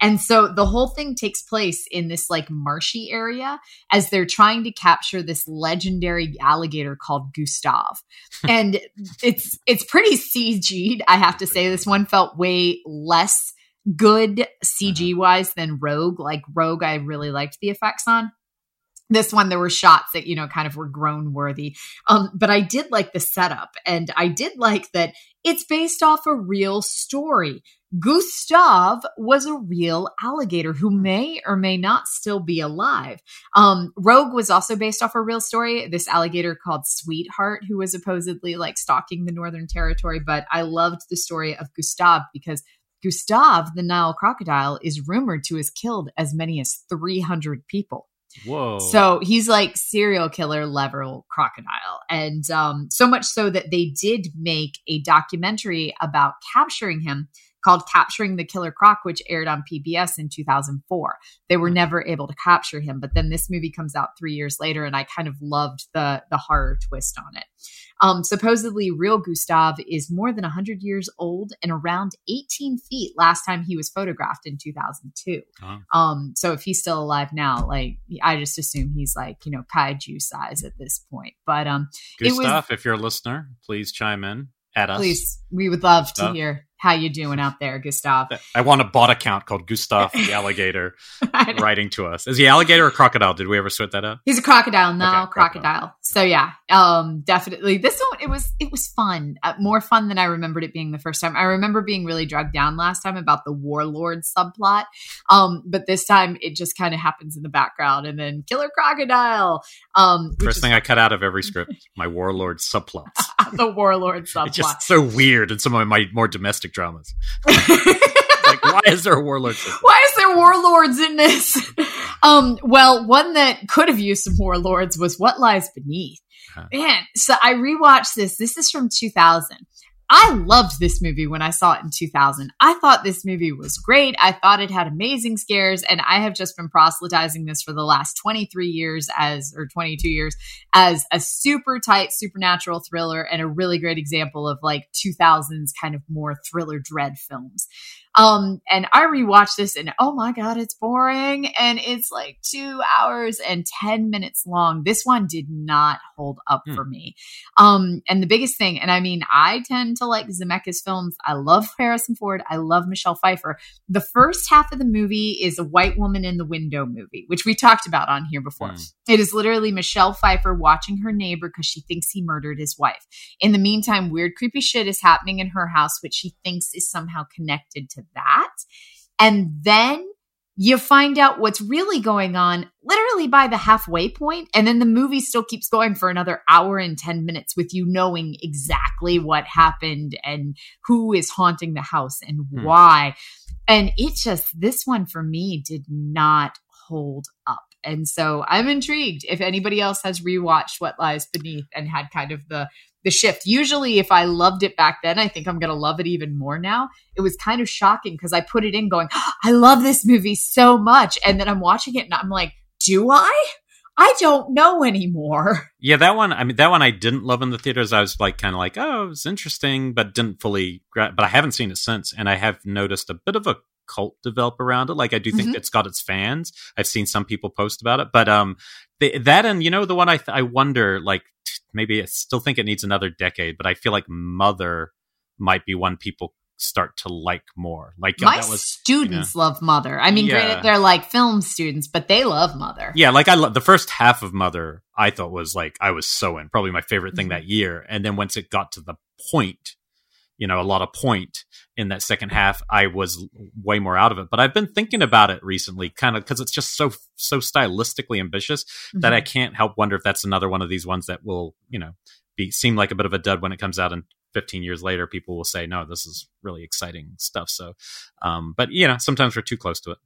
And so the whole thing takes place in this like marshy area as they're trying to capture this legendary alligator called Gustav. (laughs) and it's it's pretty CG'd, I have to say. This one felt way less good CG uh-huh. wise than Rogue. Like Rogue, I really liked the effects on this one there were shots that you know kind of were groan worthy um but i did like the setup and i did like that it's based off a real story Gustav was a real alligator who may or may not still be alive. Um, Rogue was also based off a real story. This alligator called Sweetheart, who was supposedly like stalking the Northern Territory. But I loved the story of Gustav because Gustav, the Nile crocodile, is rumored to have killed as many as 300 people. Whoa. So he's like serial killer level crocodile. And um, so much so that they did make a documentary about capturing him called Capturing the Killer Croc, which aired on PBS in 2004. They were hmm. never able to capture him, but then this movie comes out three years later, and I kind of loved the the horror twist on it. Um, supposedly, real Gustav is more than 100 years old and around 18 feet last time he was photographed in 2002. Um, so if he's still alive now, like I just assume he's like, you know, kaiju size at this point. But um, Gustav, was, if you're a listener, please chime in at us. Please, we would love to hear how you doing out there, Gustav? (laughs) I want a bot account called Gustav the alligator (laughs) writing to us. Is he alligator or crocodile? Did we ever sort that out? He's a crocodile now, okay, crocodile. crocodile. So yeah, um, definitely. This one it was it was fun, uh, more fun than I remembered it being the first time. I remember being really drugged down last time about the warlord subplot, um, but this time it just kind of happens in the background, and then killer crocodile. Um, first thing I cut out of every script, my warlord subplots. (laughs) the warlord subplot. It's just so weird in some of my more domestic dramas. (laughs) like, why is there a warlord? Why is there warlords in this? (laughs) um, well, one that could have used some warlords was What Lies Beneath. huh Man, so I rewatched this. This is from 2000. I loved this movie when I saw it in 2000. I thought this movie was great. I thought it had amazing scares, and I have just been proselytizing this for the last 23 years as, or 22 years, as a super tight supernatural thriller and a really great example of like 2000s kind of more thriller dread films. Um, and I rewatched this and oh my God, it's boring. And it's like two hours and 10 minutes long. This one did not hold up hmm. for me. Um, and the biggest thing, and I mean, I tend to like Zemeckis films. I love Harrison Ford. I love Michelle Pfeiffer. The first half of the movie is a white woman in the window movie, which we talked about on here before. Hmm. It is literally Michelle Pfeiffer watching her neighbor because she thinks he murdered his wife. In the meantime, weird, creepy shit is happening in her house, which she thinks is somehow connected to that. And then you find out what's really going on literally by the halfway point and then the movie still keeps going for another hour and 10 minutes with you knowing exactly what happened and who is haunting the house and hmm. why and it just this one for me did not hold up and so i'm intrigued if anybody else has rewatched what lies beneath and had kind of the the shift. Usually, if I loved it back then, I think I'm going to love it even more now. It was kind of shocking because I put it in going, oh, I love this movie so much. And then I'm watching it and I'm like, do I? I don't know anymore. (laughs) Yeah, that one. I mean, that one I didn't love in the theaters. I was like, kind of like, oh, it's interesting, but didn't fully. But I haven't seen it since, and I have noticed a bit of a cult develop around it. Like, I do think mm-hmm. it's got its fans. I've seen some people post about it, but um, the, that and you know the one I th- I wonder like maybe I still think it needs another decade, but I feel like Mother might be one people start to like more. Like my was, students you know, love Mother. I mean, yeah. granted, they're like film students, but they love Mother. Yeah, like I love the first half of Mother. I thought was like I was so in, probably my favorite thing mm-hmm. that year. And then once it got to the point you know, a lot of point in that second half, I was way more out of it. But I've been thinking about it recently, kind of because it's just so so stylistically ambitious mm-hmm. that I mm-hmm. can't help wonder if that's another one of these ones that will, you know, be seem like a bit of a dud when it comes out and 15 years later people will say no this is really exciting stuff so um but you know sometimes we're too close to it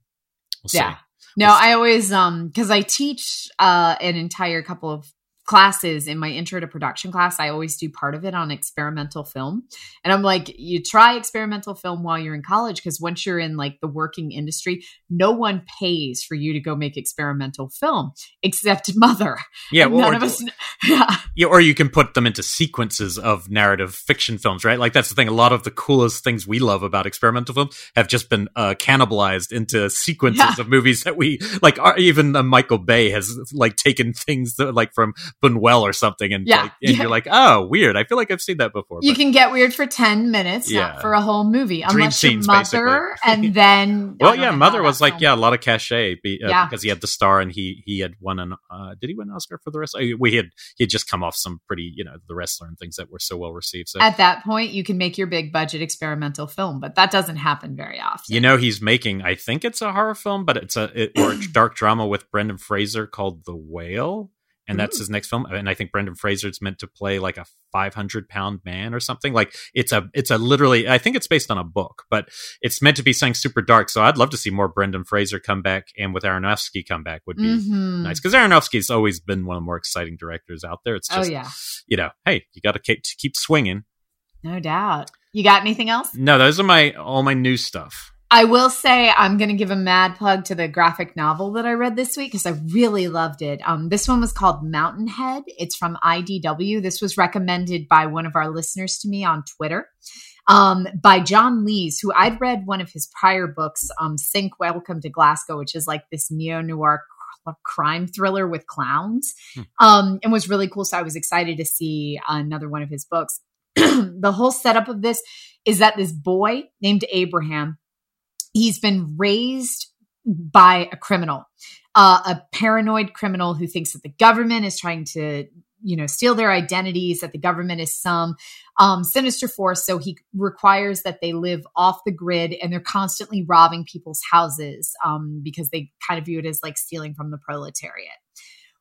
we'll yeah see. no i always um because i teach uh an entire couple of classes in my intro to production class, I always do part of it on experimental film. And I'm like, you try experimental film while you're in college because once you're in like the working industry, no one pays for you to go make experimental film except (laughs) mother. Yeah, none or, of us. (laughs) Yeah. yeah, or you can put them into sequences of narrative fiction films, right? Like that's the thing. A lot of the coolest things we love about experimental film have just been uh, cannibalized into sequences yeah. of movies that we like. Even uh, Michael Bay has like taken things that, like from Buñuel or something, and yeah, like, and yeah. you're like, oh, weird. I feel like I've seen that before. You can get weird for ten minutes, yeah. not for a whole movie, Dream unless scenes, Mother, and (laughs) then well, yeah, Mother was like yeah, a lot of cachet be, uh, Yeah. because he had the star and he he had won an uh, did he win an Oscar for the rest? Uh, We had he had just come off some pretty you know the wrestler and things that were so well received. So At that point, you can make your big budget experimental film, but that doesn't happen very often. You know, he's making. I think it's a horror film, but it's a it, or a (clears throat) dark drama with Brendan Fraser called The Whale, and that's Ooh. his next film. And I think Brendan Fraser's meant to play like a five hundred pound man or something. Like it's a it's a literally. I think it's based on a book, but it's meant to be something super dark. So I'd love to see more Brendan Fraser come back, and with Aronofsky come back would be Mhm. nice because Aronofsky's always been one of the more exciting directors out there. It's Oh just yeah, you know, hey, you got to keep, to keep swinging. no doubt. You got anything else? No, those are my all my new stuff. I will say I'm going to give a mad plug to the graphic novel that I read this week because I really loved it. Um, this one was called Mountainhead. It's from IDW. This was recommended by one of our listeners to me on Twitter. Um, by John Lees, who I'd read one of his prior books, um, Sink Welcome to Glasgow, which is like this neo noir crime thriller with clowns, um, and was really cool. So I was excited to see another one of his books. (clears throat) the whole setup of this is that this boy named Abraham he's been raised by a criminal, uh, a paranoid criminal who thinks that the government is trying to, you know, steal their identities, that the government is some um, sinister force. So he requires that they live off the grid and they're constantly robbing people's houses um, because they kind of view it as like stealing from the proletariat.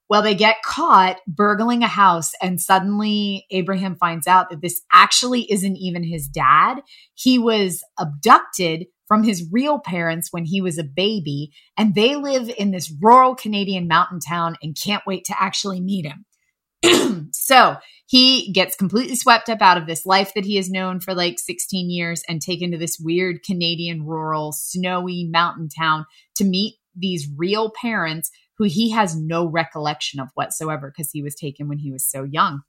Well, they get caught burgling a house, and suddenly Abraham finds out that this actually isn't even his dad. He was abducted from his real parents when he was a baby, and they live in this rural Canadian mountain town and can't wait to actually meet him. (clears throat) so he gets completely swept up out of this life that he has known for like 16 years and taken to this weird Canadian rural, snowy mountain town to meet these real parents who he has no recollection of whatsoever because he was taken when he was so young.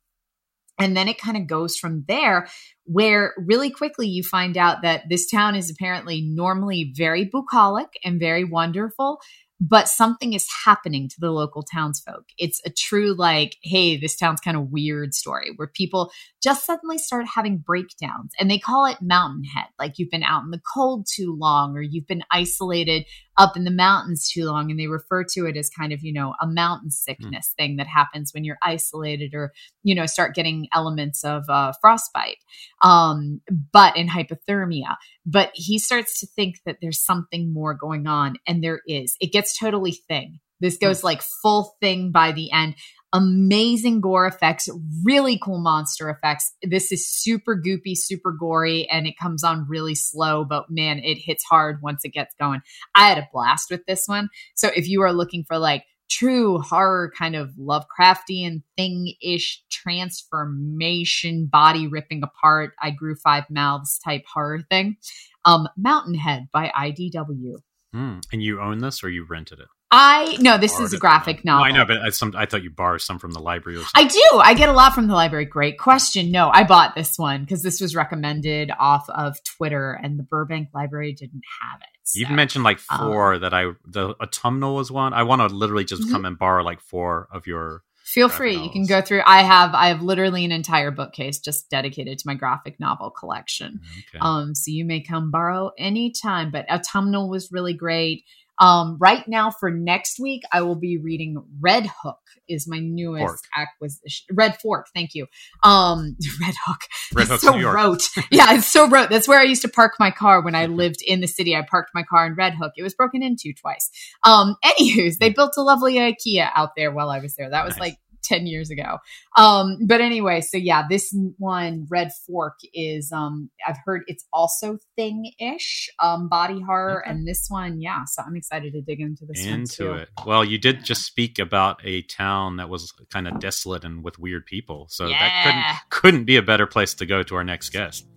And then it kind of goes from there, where really quickly you find out that this town is apparently normally very bucolic and very wonderful, but something is happening to the local townsfolk. It's a true, like, hey, this town's kind of weird story where people just suddenly start having breakdowns and they call it mountain head. Like you've been out in the cold too long or you've been isolated up in the mountains too long. And they refer to it as kind of, you know, a mountain sickness mm. thing that happens when you're isolated or, you know, start getting elements of uh, frostbite, um, but in hypothermia. But he starts to think that there's something more going on. And there is. It gets totally thing. This goes like full thing by the end amazing gore effects, really cool monster effects. This is super goopy, super gory, and it comes on really slow, but man, it hits hard once it gets going. I had a blast with this one. So if you are looking for like true horror kind of Lovecraftian thing ish transformation, body ripping apart, I grew five mouths type horror thing, um, Mountainhead by IDW. Mm. And you own this or you rented it? I no, this is a graphic novel. No, I know, but I, some, I thought you borrowed some from the library. Or I do. I get a lot from the library. Great question. No, I bought this one because this was recommended off of Twitter, and the Burbank Library didn't have it. So, you mentioned like four um, that I the autumnal was one. I want to literally just mm-hmm. come and borrow like four of your. Feel free. Novels. You can go through. I have I have literally an entire bookcase just dedicated to my graphic novel collection. Okay. Um, so you may come borrow anytime. But autumnal was really great. Um, right now for next week, I will be reading Red Hook is my newest Fork. acquisition. Red Fork, thank you. Um, (laughs) Red Hook. Red It's Hook's so New York. rote. yeah, it's so rote. That's where I used to park my car when I (laughs) lived in the city. I parked my car in Red Hook. It was broken into twice. Um, (laughs) anywho's, they built a lovely IKEA out there while I was there. That was Nice. like 10 years ago. Um, but anyway, so yeah, this one, Red Fork, is um, I've heard it's also thing ish, um, body horror. Okay. And this one, yeah, so I'm excited to dig into this into it. Well, you did just speak about a town that was kind of desolate and with weird people. So yeah. that couldn't couldn't be a better place to go to our next guest.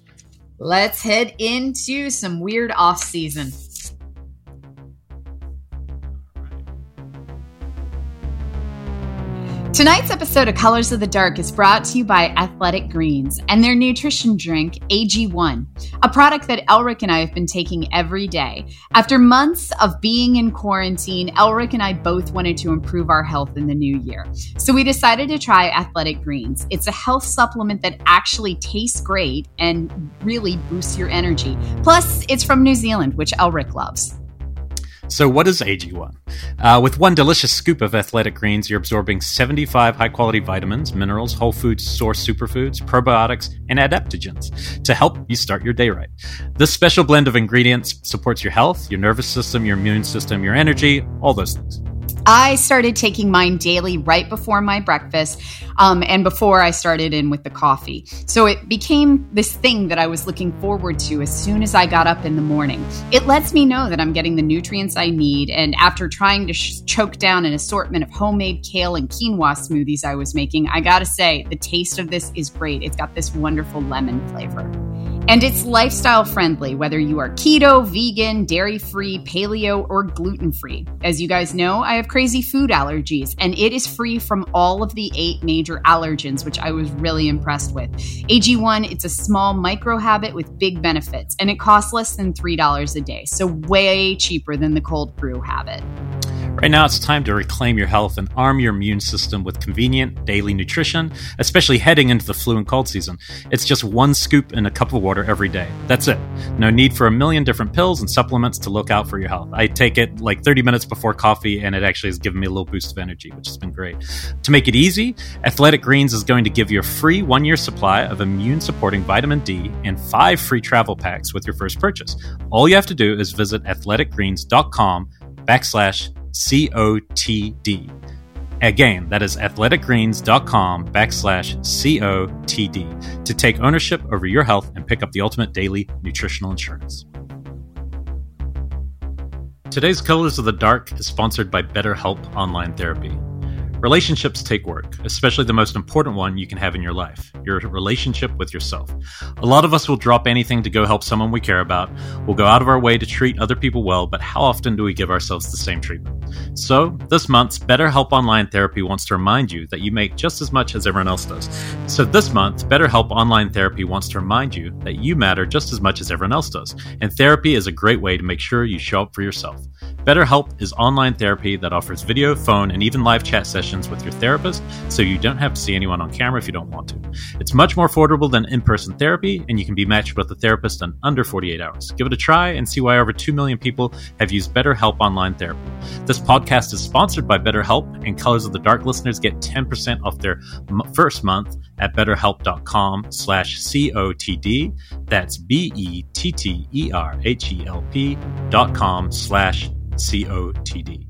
Let's head into some weird off season. Tonight's episode of Colors of the Dark is brought to you by Athletic Greens and their nutrition drink, AG1, a product that Elric and I have been taking every day. After months of being in quarantine, Elric and I both wanted to improve our health in the new year. So we decided to try Athletic Greens. It's a health supplement that actually tastes great and really boosts your energy. Plus, it's from New Zealand, which Elric loves. So, what is AG1? Uh, with one delicious scoop of athletic greens, you're absorbing 75 high quality vitamins, minerals, whole foods source superfoods, probiotics, and adaptogens to help you start your day right. This special blend of ingredients supports your health, your nervous system, your immune system, your energy, all those things. I started taking mine daily right before my breakfast um, and before I started in with the coffee. So it became this thing that I was looking forward to as soon as I got up in the morning. It lets me know that I'm getting the nutrients I need. And after trying to sh- choke down an assortment of homemade kale and quinoa smoothies I was making, I gotta say, the taste of this is great. It's got this wonderful lemon flavor. And it's lifestyle friendly, whether you are keto, vegan, dairy free, paleo, or gluten free. As you guys know, I have crazy food allergies, and it is free from all of the eight major allergens, which I was really impressed with. AG1, it's a small micro habit with big benefits, and it costs less than $3 a day, so way cheaper than the cold brew habit. Right now, it's time to reclaim your health and arm your immune system with convenient daily nutrition, especially heading into the flu and cold season. It's just one scoop in a cup of water every day. That's it. No need for a million different pills and supplements to look out for your health. I take it like 30 minutes before coffee, and it actually has given me a little boost of energy, which has been great. To make it easy, Athletic Greens is going to give you a free one year supply of immune supporting vitamin D and five free travel packs with your first purchase. All you have to do is visit athleticgreens.com backslash COTD. Again, that is athleticgreens.com backslash COTD to take ownership over your health and pick up the ultimate daily nutritional insurance. Today's Colors of the Dark is sponsored by BetterHelp Online Therapy. Relationships take work, especially the most important one you can have in your life your relationship with yourself. A lot of us will drop anything to go help someone we care about. We'll go out of our way to treat other people well, but how often do we give ourselves the same treatment? So, this month's BetterHelp Online Therapy wants to remind you that you make just as much as everyone else does. So, this month, BetterHelp Online Therapy wants to remind you that you matter just as much as everyone else does. And therapy is a great way to make sure you show up for yourself. BetterHelp is online therapy that offers video, phone, and even live chat sessions with your therapist, so you don't have to see anyone on camera if you don't want to. It's much more affordable than in person therapy, and you can be matched with a therapist in under 48 hours. Give it a try and see why over 2 million people have used BetterHelp online therapy. This podcast is sponsored by BetterHelp, and Colors of the Dark listeners get 10% off their m- first month at betterhelp.com slash COTD. That's B-E-T-T-E-R-H-E-L-P dot com slash COTD.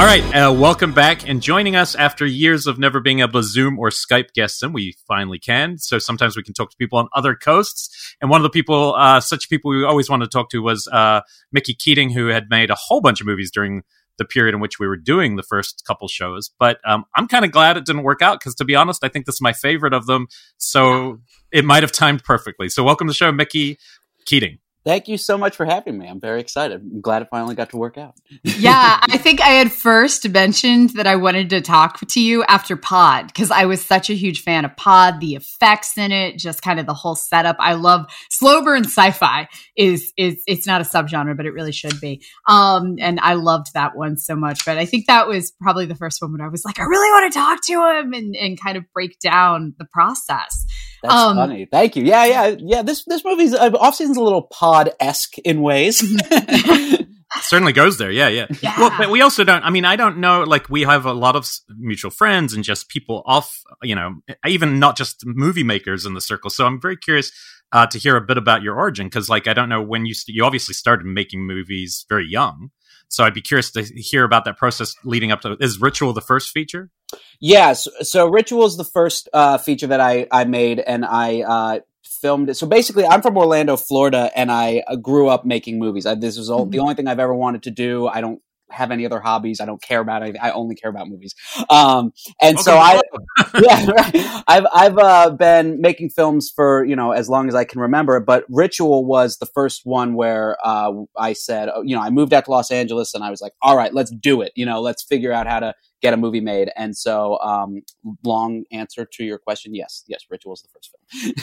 All right, uh, welcome back. And joining us after years of never being able to Zoom or Skype guests, and we finally can. So sometimes we can talk to people on other coasts. And one of the people, uh, such people we always wanted to talk to was uh, Mickey Keating, who had made a whole bunch of movies during the period in which we were doing the first couple shows. But um, I'm kind of glad it didn't work out because, to be honest, I think this is my favorite of them. So it might have timed perfectly. So welcome to the show, Mickey Keating. Thank you so much for having me. I'm very excited. I'm glad it finally got to work out. (laughs) yeah, I think I had first mentioned that I wanted to talk to you after Pod because I was such a huge fan of Pod, the effects in it, just kind of the whole setup. I love slow burn sci-fi is is it's not a subgenre, but it really should be. Um, and I loved that one so much. But I think that was probably the first one when I was like, I really want to talk to him and and kind of break down the process. That's um, funny. Thank you. Yeah, yeah, yeah. This this movie's uh, off season's a little pod esque in ways. (laughs) (laughs) Certainly goes there. Yeah, yeah, yeah. Well, but we also don't. I mean, I don't know. Like, we have a lot of mutual friends and just people off. You know, even not just movie makers in the circle. So I'm very curious. uh, to hear a bit about your origin because, like, I don't know when you st- you obviously started making movies very young, so I'd be curious to hear about that process leading up to. Is Ritual the first feature? Yes. Yeah, so, so, Ritual is the first uh, feature that I I made, and I uh, filmed it. So basically, I'm from Orlando, Florida, and I uh, grew up making movies. I, this was mm-hmm. the only thing I've ever wanted to do. I don't have any other hobbies. I don't care about anything. I only care about movies. Um, and okay. so I, (laughs) yeah, right. I've, I've, uh, been making films for, you know, as long as I can remember, but Ritual was the first one where, uh, I said, oh, you know, I moved out to Los Angeles and I was like, all right, let's do it. You know, let's figure out how to get a movie made. And so, um, long answer to your question. Yes, yes, Ritual is the first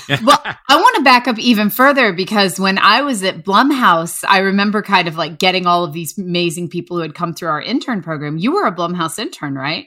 film. well, I want to back up even further because when I was at Blumhouse, I remember kind of like getting all of these amazing people who had come through our intern program. You were a Blumhouse intern, right?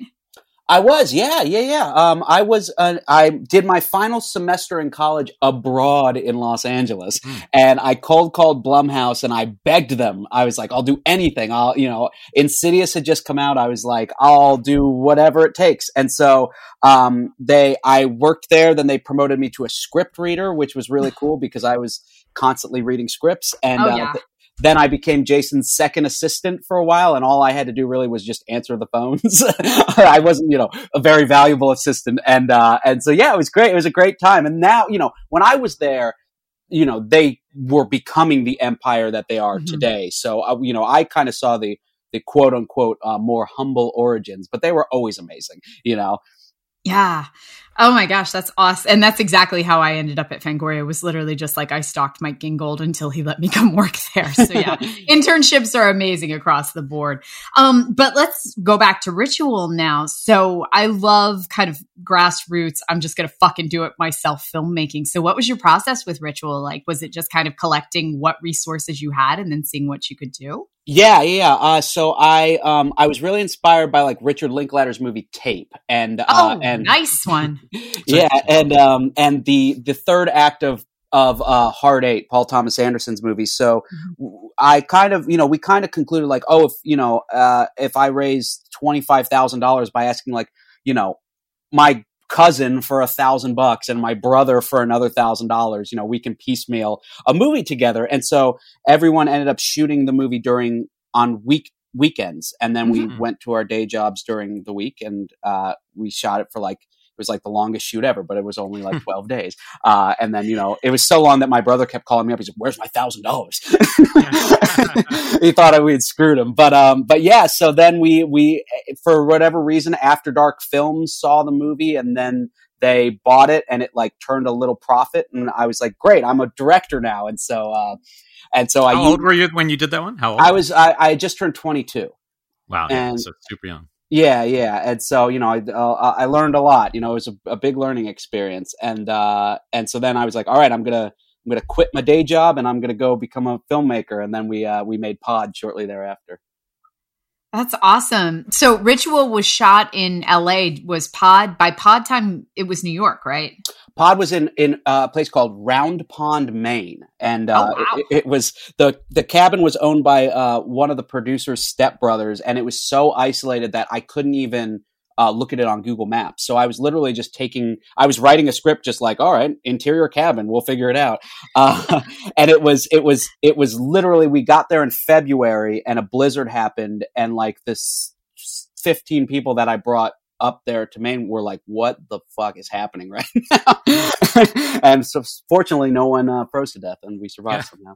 I was, yeah, yeah, yeah. Um, I was, uh, I did my final semester in college abroad in Los Angeles, mm. and I cold called Blumhouse and I begged them. I was like, "I'll do anything. I'll, you know." Insidious had just come out. I was like, "I'll do whatever it takes." And so, um, they, I worked there. Then they promoted me to a script reader, which was really (sighs) cool because I was constantly reading scripts, and oh, uh, yeah. uh, then I became Jason's second assistant for a while, and all I had to do really was just answer the phones. (laughs) I wasn't, you know, a very valuable assistant, and uh, and so yeah, it was great. It was a great time. And now, you know, when I was there, you know, they were becoming the empire that they are mm-hmm. today. So, uh, you know, I kind of saw the the quote unquote uh, more humble origins, but they were always amazing. You know. Yeah. Oh my gosh, that's awesome. And that's exactly how I ended up at Fangoria was literally just like I stalked Mike Gingold until he let me come work there. So yeah, (laughs) internships are amazing across the board. Um, but let's go back to ritual now. So I love kind of grassroots. I'm just going to fucking do it myself filmmaking. So what was your process with ritual? Like, was it just kind of collecting what resources you had and then seeing what you could do? Yeah, yeah. Uh, so I um, I was really inspired by like Richard Linklater's movie Tape, and uh, oh, and nice one. (laughs) yeah, and um, and the the third act of of uh, Hard Eight, Paul Thomas Anderson's movie. So mm-hmm. I kind of, you know, we kind of concluded like, oh, if you know, uh, if I raise twenty five thousand dollars by asking like, you know, my cousin for a thousand bucks and my brother for another thousand dollars. You know, we can piecemeal a movie together. And so everyone ended up shooting the movie during on week weekends, and then we mm-hmm. went to our day jobs during the week, and uh, we shot it for like was like the longest shoot ever, but it was only like 12 days. Uh, and then, you know, it was so long that my brother kept calling me up. He's like, where's my thousand dollars? (laughs) He thought we had screwed him. But, um, but yeah, so then we, we, for whatever reason, After Dark Films saw the movie and then they bought it and it like turned a little profit. And I was like, great, I'm a director now. And so, uh, and so How I. How old were you when you did that one? How old? I was, I, I just turned 22. Wow. Yeah, so super young. Yeah, yeah, and so you know, I uh, I learned a lot. You know, it was a, a big learning experience, and uh, and so then I was like, all right, I'm gonna I'm gonna quit my day job and I'm gonna go become a filmmaker. And then we uh, we made Pod shortly thereafter. That's awesome. So Ritual was shot in LA. Was Pod by Pod time? It was New York, right? Pod was in in a place called Round Pond, Maine, and uh, oh, wow. it, it, was the the cabin was owned by uh, one of the producers' stepbrothers, and it was so isolated that I couldn't even uh, look at it on Google Maps. So I was literally just taking, I was writing a script, just like, all right, interior cabin, we'll figure it out. Uh, (laughs) and it was, it was, it was literally, we got there in February, and a blizzard happened, and like this 15 people that I brought up there to Maine were like, "What the fuck is happening right (laughs) now?" (laughs) and so, fortunately, no one uh, froze to death, and we survived yeah. somehow.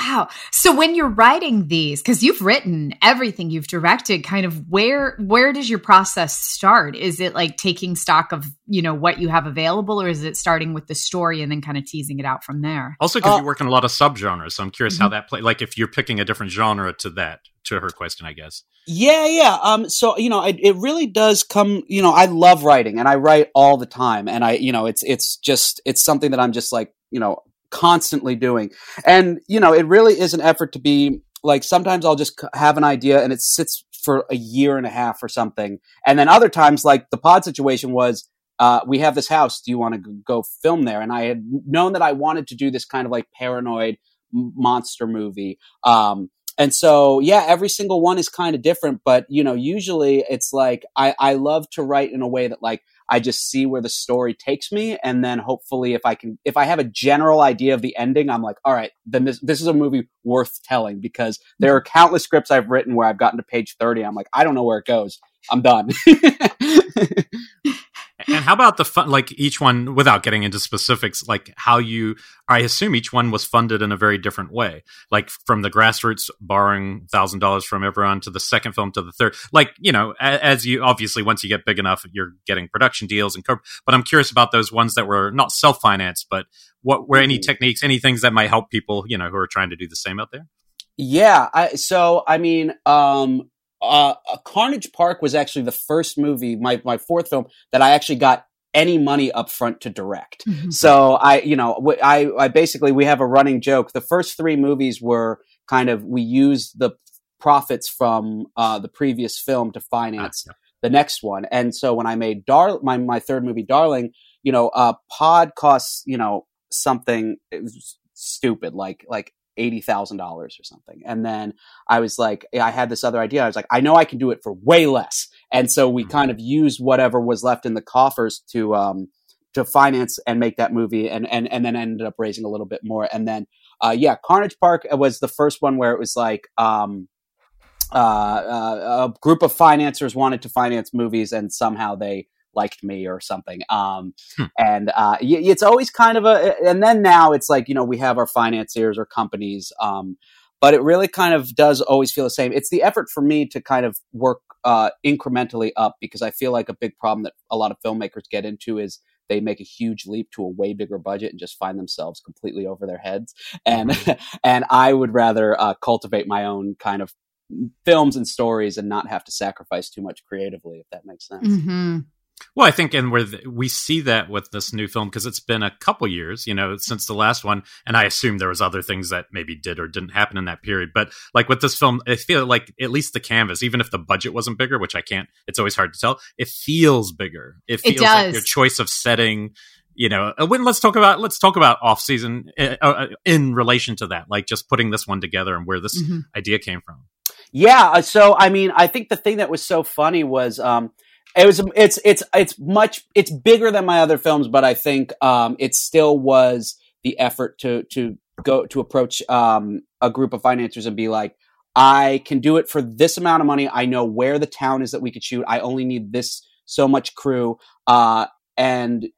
Wow. So when you're writing these, because you've written everything, you've directed, kind of where where does your process start? Is it like taking stock of you know what you have available, or is it starting with the story and then kind of teasing it out from there? Also, because uh, you work in a lot of subgenres, so I'm curious mm-hmm. how that play. Like if you're picking a different genre to that to her question, I guess. Yeah, yeah. Um, so you know, it, it really does come. You know, I love writing, and I write all the time, and I, you know, it's it's just it's something that I'm just like, you know, constantly doing, and you know, it really is an effort to be like. Sometimes I'll just have an idea, and it sits for a year and a half or something, and then other times, like the pod situation was. Uh, we have this house. Do you want to go film there? And I had known that I wanted to do this kind of like paranoid monster movie. Um, and so yeah every single one is kind of different but you know usually it's like i i love to write in a way that like i just see where the story takes me and then hopefully if i can if i have a general idea of the ending i'm like all right then this this is a movie worth telling because there are countless scripts i've written where i've gotten to page 30 i'm like i don't know where it goes. I'm done (laughs) and how about the fun like each one without getting into specifics like how you i assume each one was funded in a very different way. Like from the grassroots borrowing thousand dollars from everyone to the second film to the third. Like you know as you obviously once you get big enough you're getting production deals and co- but i'm curious about those ones that were not self-financed but what were any mm-hmm. techniques any things that might help people you know who are trying to do the same out there? Yeah I, so i mean um uh, Carnage Park was actually the first movie, my my fourth film, that I actually got any money up front to direct. Mm-hmm. So I, you know, I, I basically we have a running joke. The first three movies were kind of we used the profits from uh, the previous film to finance ah, yeah. the next one. And so when I made Dar my my third movie, Darling, you know, uh, pod costs you know something stupid like like eighty thousand dollars or something. And then I was like, I had this other idea. I was like, I know I can do it for way less. And so we mm-hmm. kind of used whatever was left in the coffers to um, to finance and make that movie, and and and then ended up raising a little bit more. And then uh, yeah, Carnage Park was the first one where it was like. Um, uh, uh, a group of financiers wanted to finance movies, and somehow they liked me or something. Um, hmm. And uh, it's always kind of a, and then now it's like, you know, we have our financiers or companies. Um, but it really kind of does always feel the same. It's the effort for me to kind of work uh, incrementally up because I feel like a big problem that a lot of filmmakers get into is they make a huge leap to a way bigger budget and just find themselves completely over their heads. And (laughs) and I would rather uh, cultivate my own kind of films and stories and not have to sacrifice too much creatively, if that makes sense. Mm-hmm. Well, I think, and where we see that with this new film because it's been a couple years, you know, since the last one, and I assume there was other things that maybe did or didn't happen in that period. But like with this film, I feel like at least the canvas, even if the budget wasn't bigger, which I can't, it's always hard to tell. It feels bigger. It feels it like your choice of setting. You know, uh, when let's talk about let's talk about off season uh, uh, in relation to that, like just putting this one together and where this mm-hmm. idea came from. Yeah, so I mean, I think the thing that was so funny was. um it was it's it's it's much it's bigger than my other films, but I think um, it still was the effort to to go to approach um, a group of financiers and be like, I can do it for this amount of money. I know where the town is that we could shoot. I only need this so much crew, uh, and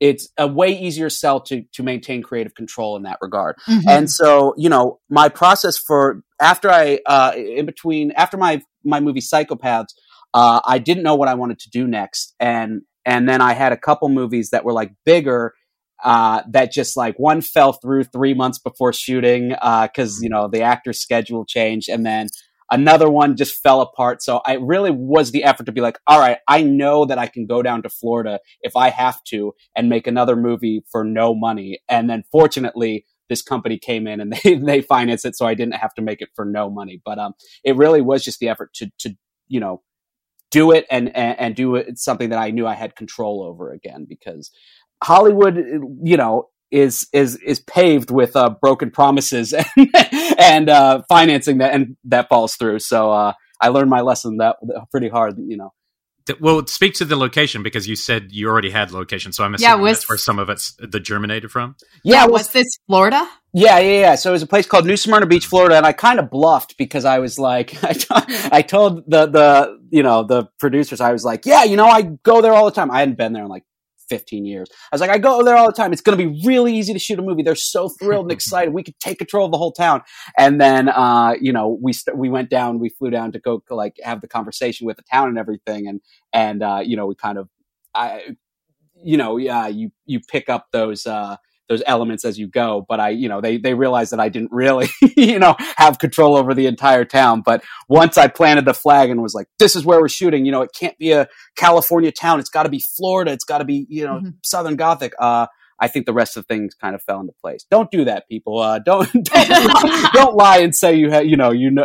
it's a way easier sell to to maintain creative control in that regard. Mm-hmm. And so, you know, my process for after I uh, in between after my my movie Psychopaths uh, I didn't know what I wanted to do next, and and then I had a couple movies that were like bigger. Uh, that just like one fell through three months before shooting because uh, you know the actor's schedule changed, and then another one just fell apart. So I really was the effort to be like, all right, I know that I can go down to Florida if I have to and make another movie for no money. And then fortunately, this company came in and (laughs) they they financed it, so I didn't have to make it for no money. But um, it really was just the effort to to you know do it and, and, and do it something that I knew I had control over again because Hollywood, you know, is is is paved with uh, broken promises (laughs) and, and uh, financing that and that falls through. So uh, I learned my lesson that pretty hard, you know. Well, speak to the location because you said you already had location, so I'm assuming yeah, was, that's where some of it's the germinated from. Yeah, was, was this Florida? Yeah, yeah, yeah. So it was a place called New Smyrna Beach, Florida, and I kind of bluffed because I was like, (laughs) I, t- I told the the you know the producers, I was like, yeah, you know, I go there all the time. I hadn't been there in like 15 years. I was like, I go there all the time. It's going to be really easy to shoot a movie. They're so thrilled and (laughs) excited. We could take control of the whole town. And then, uh, you know, we st- we went down, we flew down to go like have the conversation with the town and everything, and and uh, you know, we kind of, I, you know, yeah, you you pick up those. Uh, those elements as you go. But I, you know, they they realized that I didn't really, (laughs) you know, have control over the entire town. But once I planted the flag and was like, this is where we're shooting. You know, it can't be a California town. It's got to be Florida. It's got to be you know mm-hmm. Southern Gothic. Uh, I think the rest of the things kind of fell into place. Don't do that, people. Uh, (laughs) don't don't, don't lie and say you have you know you know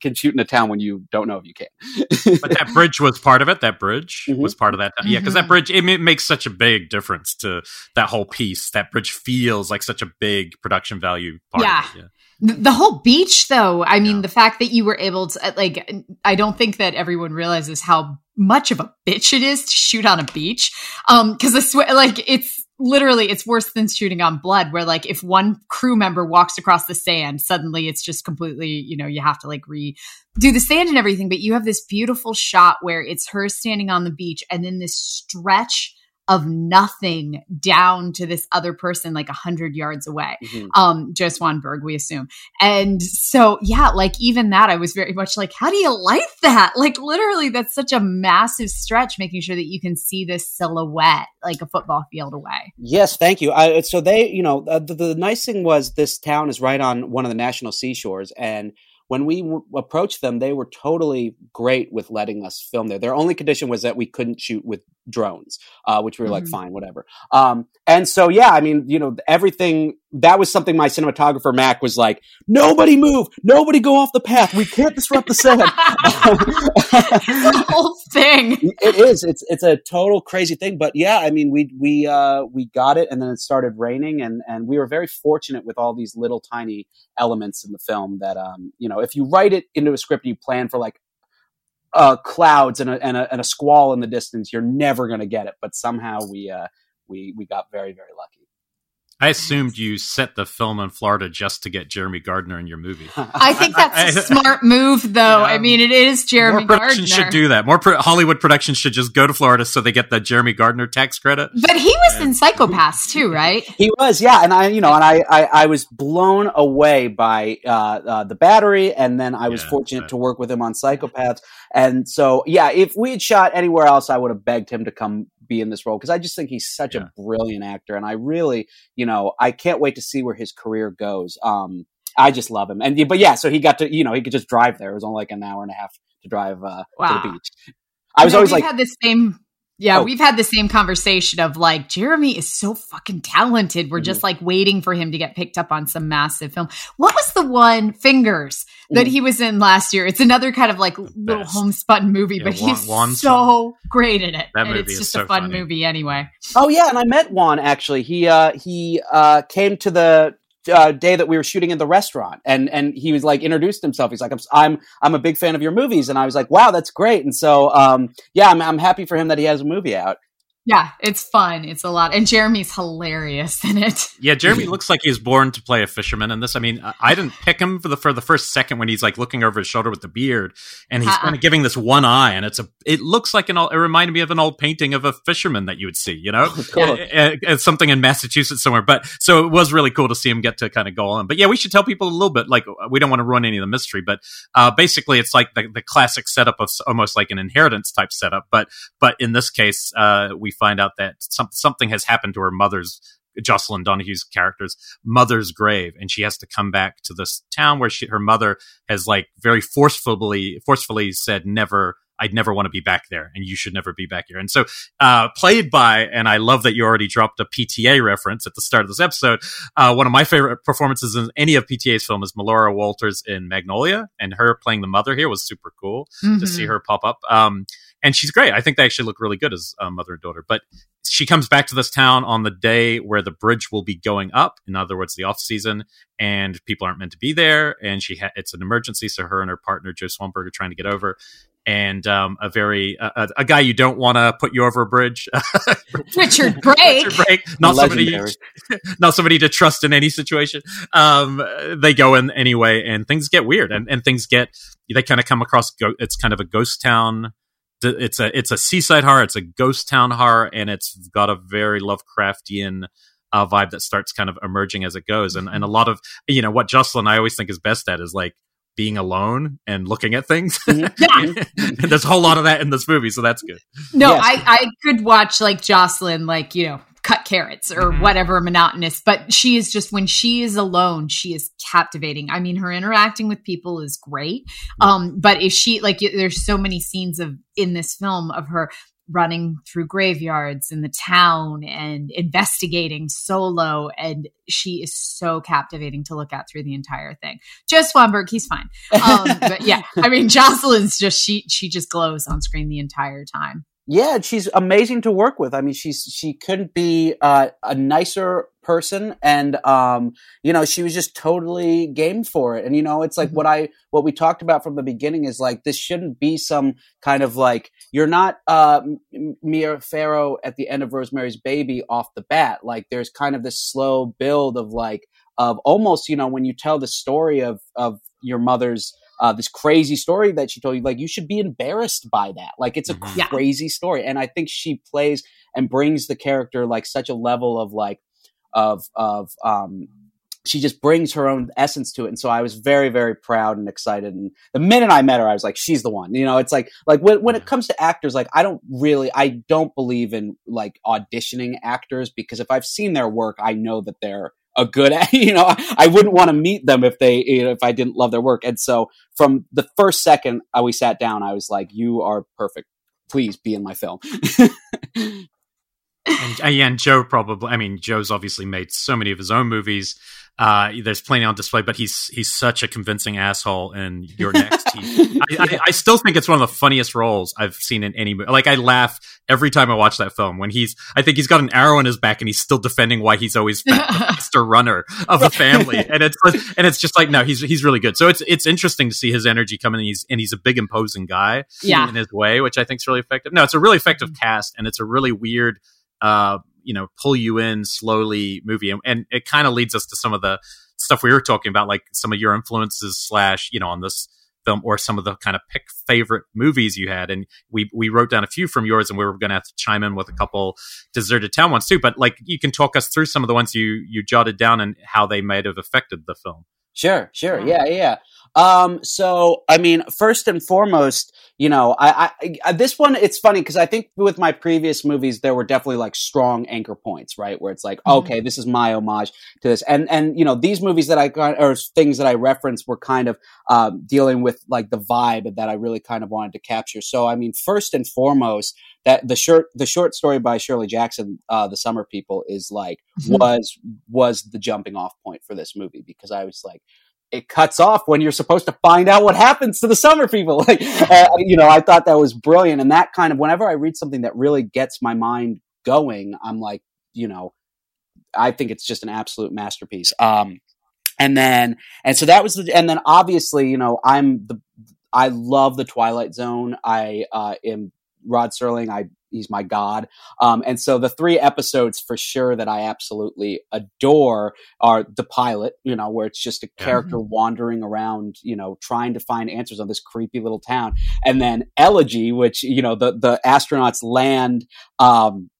can shoot in a town when you don't know if you can. (laughs) but that bridge was part of it. That bridge mm-hmm. was part of that. Yeah, because that mm-hmm. bridge it, it, makes such a big difference to that whole piece. That bridge feels like such a big production value. yeah. yeah. The whole beach, though, I mean, yeah. the fact that you were able to, like, I don't think that everyone realizes how much of a bitch it is to shoot on a beach. Um, cause I swear, like, it's literally, it's worse than shooting on blood, where, like, if one crew member walks across the sand, suddenly it's just completely, you know, you have to, like, re do the sand and everything. But you have this beautiful shot where it's her standing on the beach and then this stretch of nothing down to this other person like a hundred yards away. Mm-hmm. Um, Joe Swanberg, we assume. And so, yeah, like even that, I was very much like, how do you light that? Like literally, that's such a massive stretch, making sure that you can see this silhouette like a football field away. Yes, thank you. I, so they, you know, uh, the, the nice thing was this town is right on one of the national seashores and when we w- approached them, they were totally great with letting us film there. Their only condition was that we couldn't shoot with drones, uh, which we were mm-hmm. like, fine, whatever. Um, and so, yeah, I mean, you know, everything that was something my cinematographer Mac was like, nobody move, nobody go off the path. We can't disrupt the set. (laughs) (laughs) the whole thing. It is. It's it's a total crazy thing. But yeah, I mean, we we uh, we got it, and then it started raining, and and we were very fortunate with all these little tiny elements in the film that um you know if you write it into a script, you plan for like uh, clouds and a, and a, and a squall in the distance, you're never going to get it. But somehow we uh, we we got very very lucky. I assumed you set the film in Florida just to get Jeremy Gardner in your movie. (laughs) I think that's a (laughs) smart move, though. Yeah. I mean, it is Jeremy Gardner. More productions Gardner. should do that. More pro- Hollywood productions should just go to Florida so they get the Jeremy Gardner tax credit. But he was and- in Psychopaths too, (laughs) right? He was, yeah. And I, you know, and I, I, I was blown away by uh, uh, the battery, and then I was yeah, fortunate right. to work with him on Psychopaths. And so, yeah, if we had shot anywhere else, I would have begged him to come be in this role because I just think he's such yeah. a brilliant actor, and I really, you know, I can't wait to see where his career goes. Um, I just love him, and but yeah, so he got to, you know, he could just drive there. It was only like an hour and a half to drive uh, wow. to the beach. I was always like, had the same yeah, oh. we've had the same conversation of like Jeremy is so fucking talented. We're mm-hmm. just like waiting for him to get picked up on some massive film. What was the one Fingers that mm-hmm. he was in last year? It's another kind of like little homespun movie, yeah, but he's Juan, so great in it. That and movie it's just a fun funny. movie anyway. Oh yeah, and I met Juan actually. He uh he uh came to the uh, day that we were shooting in the restaurant, and and he was like introduced himself. He's like, I'm I'm I'm a big fan of your movies, and I was like, wow, that's great. And so, um, yeah, I'm I'm happy for him that he has a movie out. Yeah, it's fun. It's a lot. And Jeremy's hilarious in it. Yeah, Jeremy looks like he's born to play a fisherman in this. I mean, I didn't pick him for the for the first second when he's like looking over his shoulder with the beard and he's uh-uh. kind of giving this one eye and it's a it looks like an it reminded me of an old painting of a fisherman that you would see, you know? cool. It's something in Massachusetts somewhere. But so it was really cool to see him get to kind of go on. But yeah, we should tell people a little bit like we don't want to ruin any of the mystery, but uh, basically it's like the, the classic setup of almost like an inheritance type setup, but but in this case uh, we find out that some, something has happened to her mother's Jocelin Donahue's character's mother's grave, and she has to come back to this town where she, her mother has like very forcefully forcefully said never. I'd never want to be back there, and you should never be back here. And so, uh, played by, and I love that you already dropped a PTA reference at the start of this episode. Uh, one of my favorite performances in any of PTA's film is Melora Walters in Magnolia, and her playing the mother here was super cool mm-hmm. to see mm-hmm. her pop up. Um, and she's great. I think they actually look really good as uh, mother and daughter. But she comes back to this town on the day where the bridge will be going up. In other words, the off season, and people aren't meant to be there. And she ha- it's an emergency, so her and her partner Joe Swanberg are trying to get over. And um, a very a, a, guy you don't want to put you over a bridge, (laughs) (laughs) Richard Brake. Richard Brake, not somebody, (laughs) not somebody to trust in any situation. Um, they go in anyway, and things get weird, and, and things get they kind of come across. Go- it's kind of a ghost town it's a it's a seaside horror, it's a ghost town horror, and it's got a very Lovecraftian uh, vibe that starts kind of emerging as it goes. And and a lot of you know what Jocelin I always think is best at is like being alone and looking at things. (laughs) Yeah. (laughs) there's a whole lot of that in this movie, so that's good. No, yes. I I could watch like Jocelin, like you know, cut carrots or mm-hmm. whatever monotonous but she is just when she is alone she is captivating i mean her interacting with people is great um but if she like there's so many scenes of in this film of her running through graveyards in the town and investigating solo. And she is so captivating to look at through the entire thing. Joe Swanberg, he's fine. Um, but yeah, I mean, (laughs) Jocelin's just, she, she just glows on screen the entire time. Yeah, she's amazing to work with. I mean, she's she couldn't be uh, a nicer person, and um, you know, she was just totally game for it. And you know, it's like mm-hmm. what I what we talked about from the beginning is like this shouldn't be some kind of like you're not uh, Mia Farrow at the end of Rosemary's Baby off the bat. Like there's kind of this slow build of like of almost you know when you tell the story of of your mother's uh, this crazy story that she told you, like you should be embarrassed by that. Like it's a mm-hmm. crazy yeah. story, and I think she plays and brings the character like such a level of like of of um she just brings her own essence to it and so i was very very proud and excited and the minute i met her i was like she's the one you know it's like like when, when it comes to actors like i don't really i don't believe in like auditioning actors because if i've seen their work i know that they're a good (laughs) you know i wouldn't want to meet them if they you know if i didn't love their work. And so from the first second uh, we sat down i was like you are perfect. Please be in my film (laughs) and, uh, yeah, and Joe probably. I mean, Joe's obviously made so many of his own movies. Uh, there's plenty on display, but he's he's such a convincing asshole in You're Next. He, (laughs) I, I, I, still think it's one of the funniest roles I've seen in any movie. Like I laugh every time I watch that film when he's. I think he's got an arrow in his back and he's still defending why he's always the (laughs) faster runner of the family, and it's and it's just like no, he's he's really good. So it's it's interesting to see his energy coming. And he's and he's a big imposing guy yeah. in his way, which I think is really effective. No, it's a really effective mm-hmm. cast, and it's a really weird. Uh, you know, pull you in slowly movie, and, and it kind of leads us to some of the stuff we were talking about, like some of your influences slash, you know, on this film or some of the kind of pick favorite movies you had. And we, we wrote down a few from yours and we were going to have to chime in with a couple deserted town ones too. But like, you can talk us through some of the ones you, you jotted down and how they might have affected the film. Sure, sure. Yeah, yeah. Um, so, I mean, first and foremost, you know, I, I this one, it's funny because I think with my previous movies, there were definitely like strong anchor points, right? Where it's like, mm-hmm. okay, this is my homage to this. And, and, you know, these movies that I got, or things that I referenced were kind of, um, dealing with like the vibe that I really kind of wanted to capture. So, I mean, first and foremost, that the short, the short story by Shirley Jackson, uh, The Summer People is like, mm-hmm. was, was the jumping off point for this movie because I was like, it cuts off when you're supposed to find out what happens to the summer people. (laughs) Like, uh, you know, I thought that was brilliant. And that kind of, whenever I read something that really gets my mind going, I'm like, you know, I think it's just an absolute masterpiece. Um, and then, and so that was the, and then obviously, you know, I'm the, I love the Twilight Zone. I uh, am Rod Serling. I he's my god. Um, and so the three episodes for sure that I absolutely adore are the pilot, you know, where it's just a character mm-hmm. wandering around, you know, trying to find answers on this creepy little town, and then Elegy, which you know the the astronauts land. Um,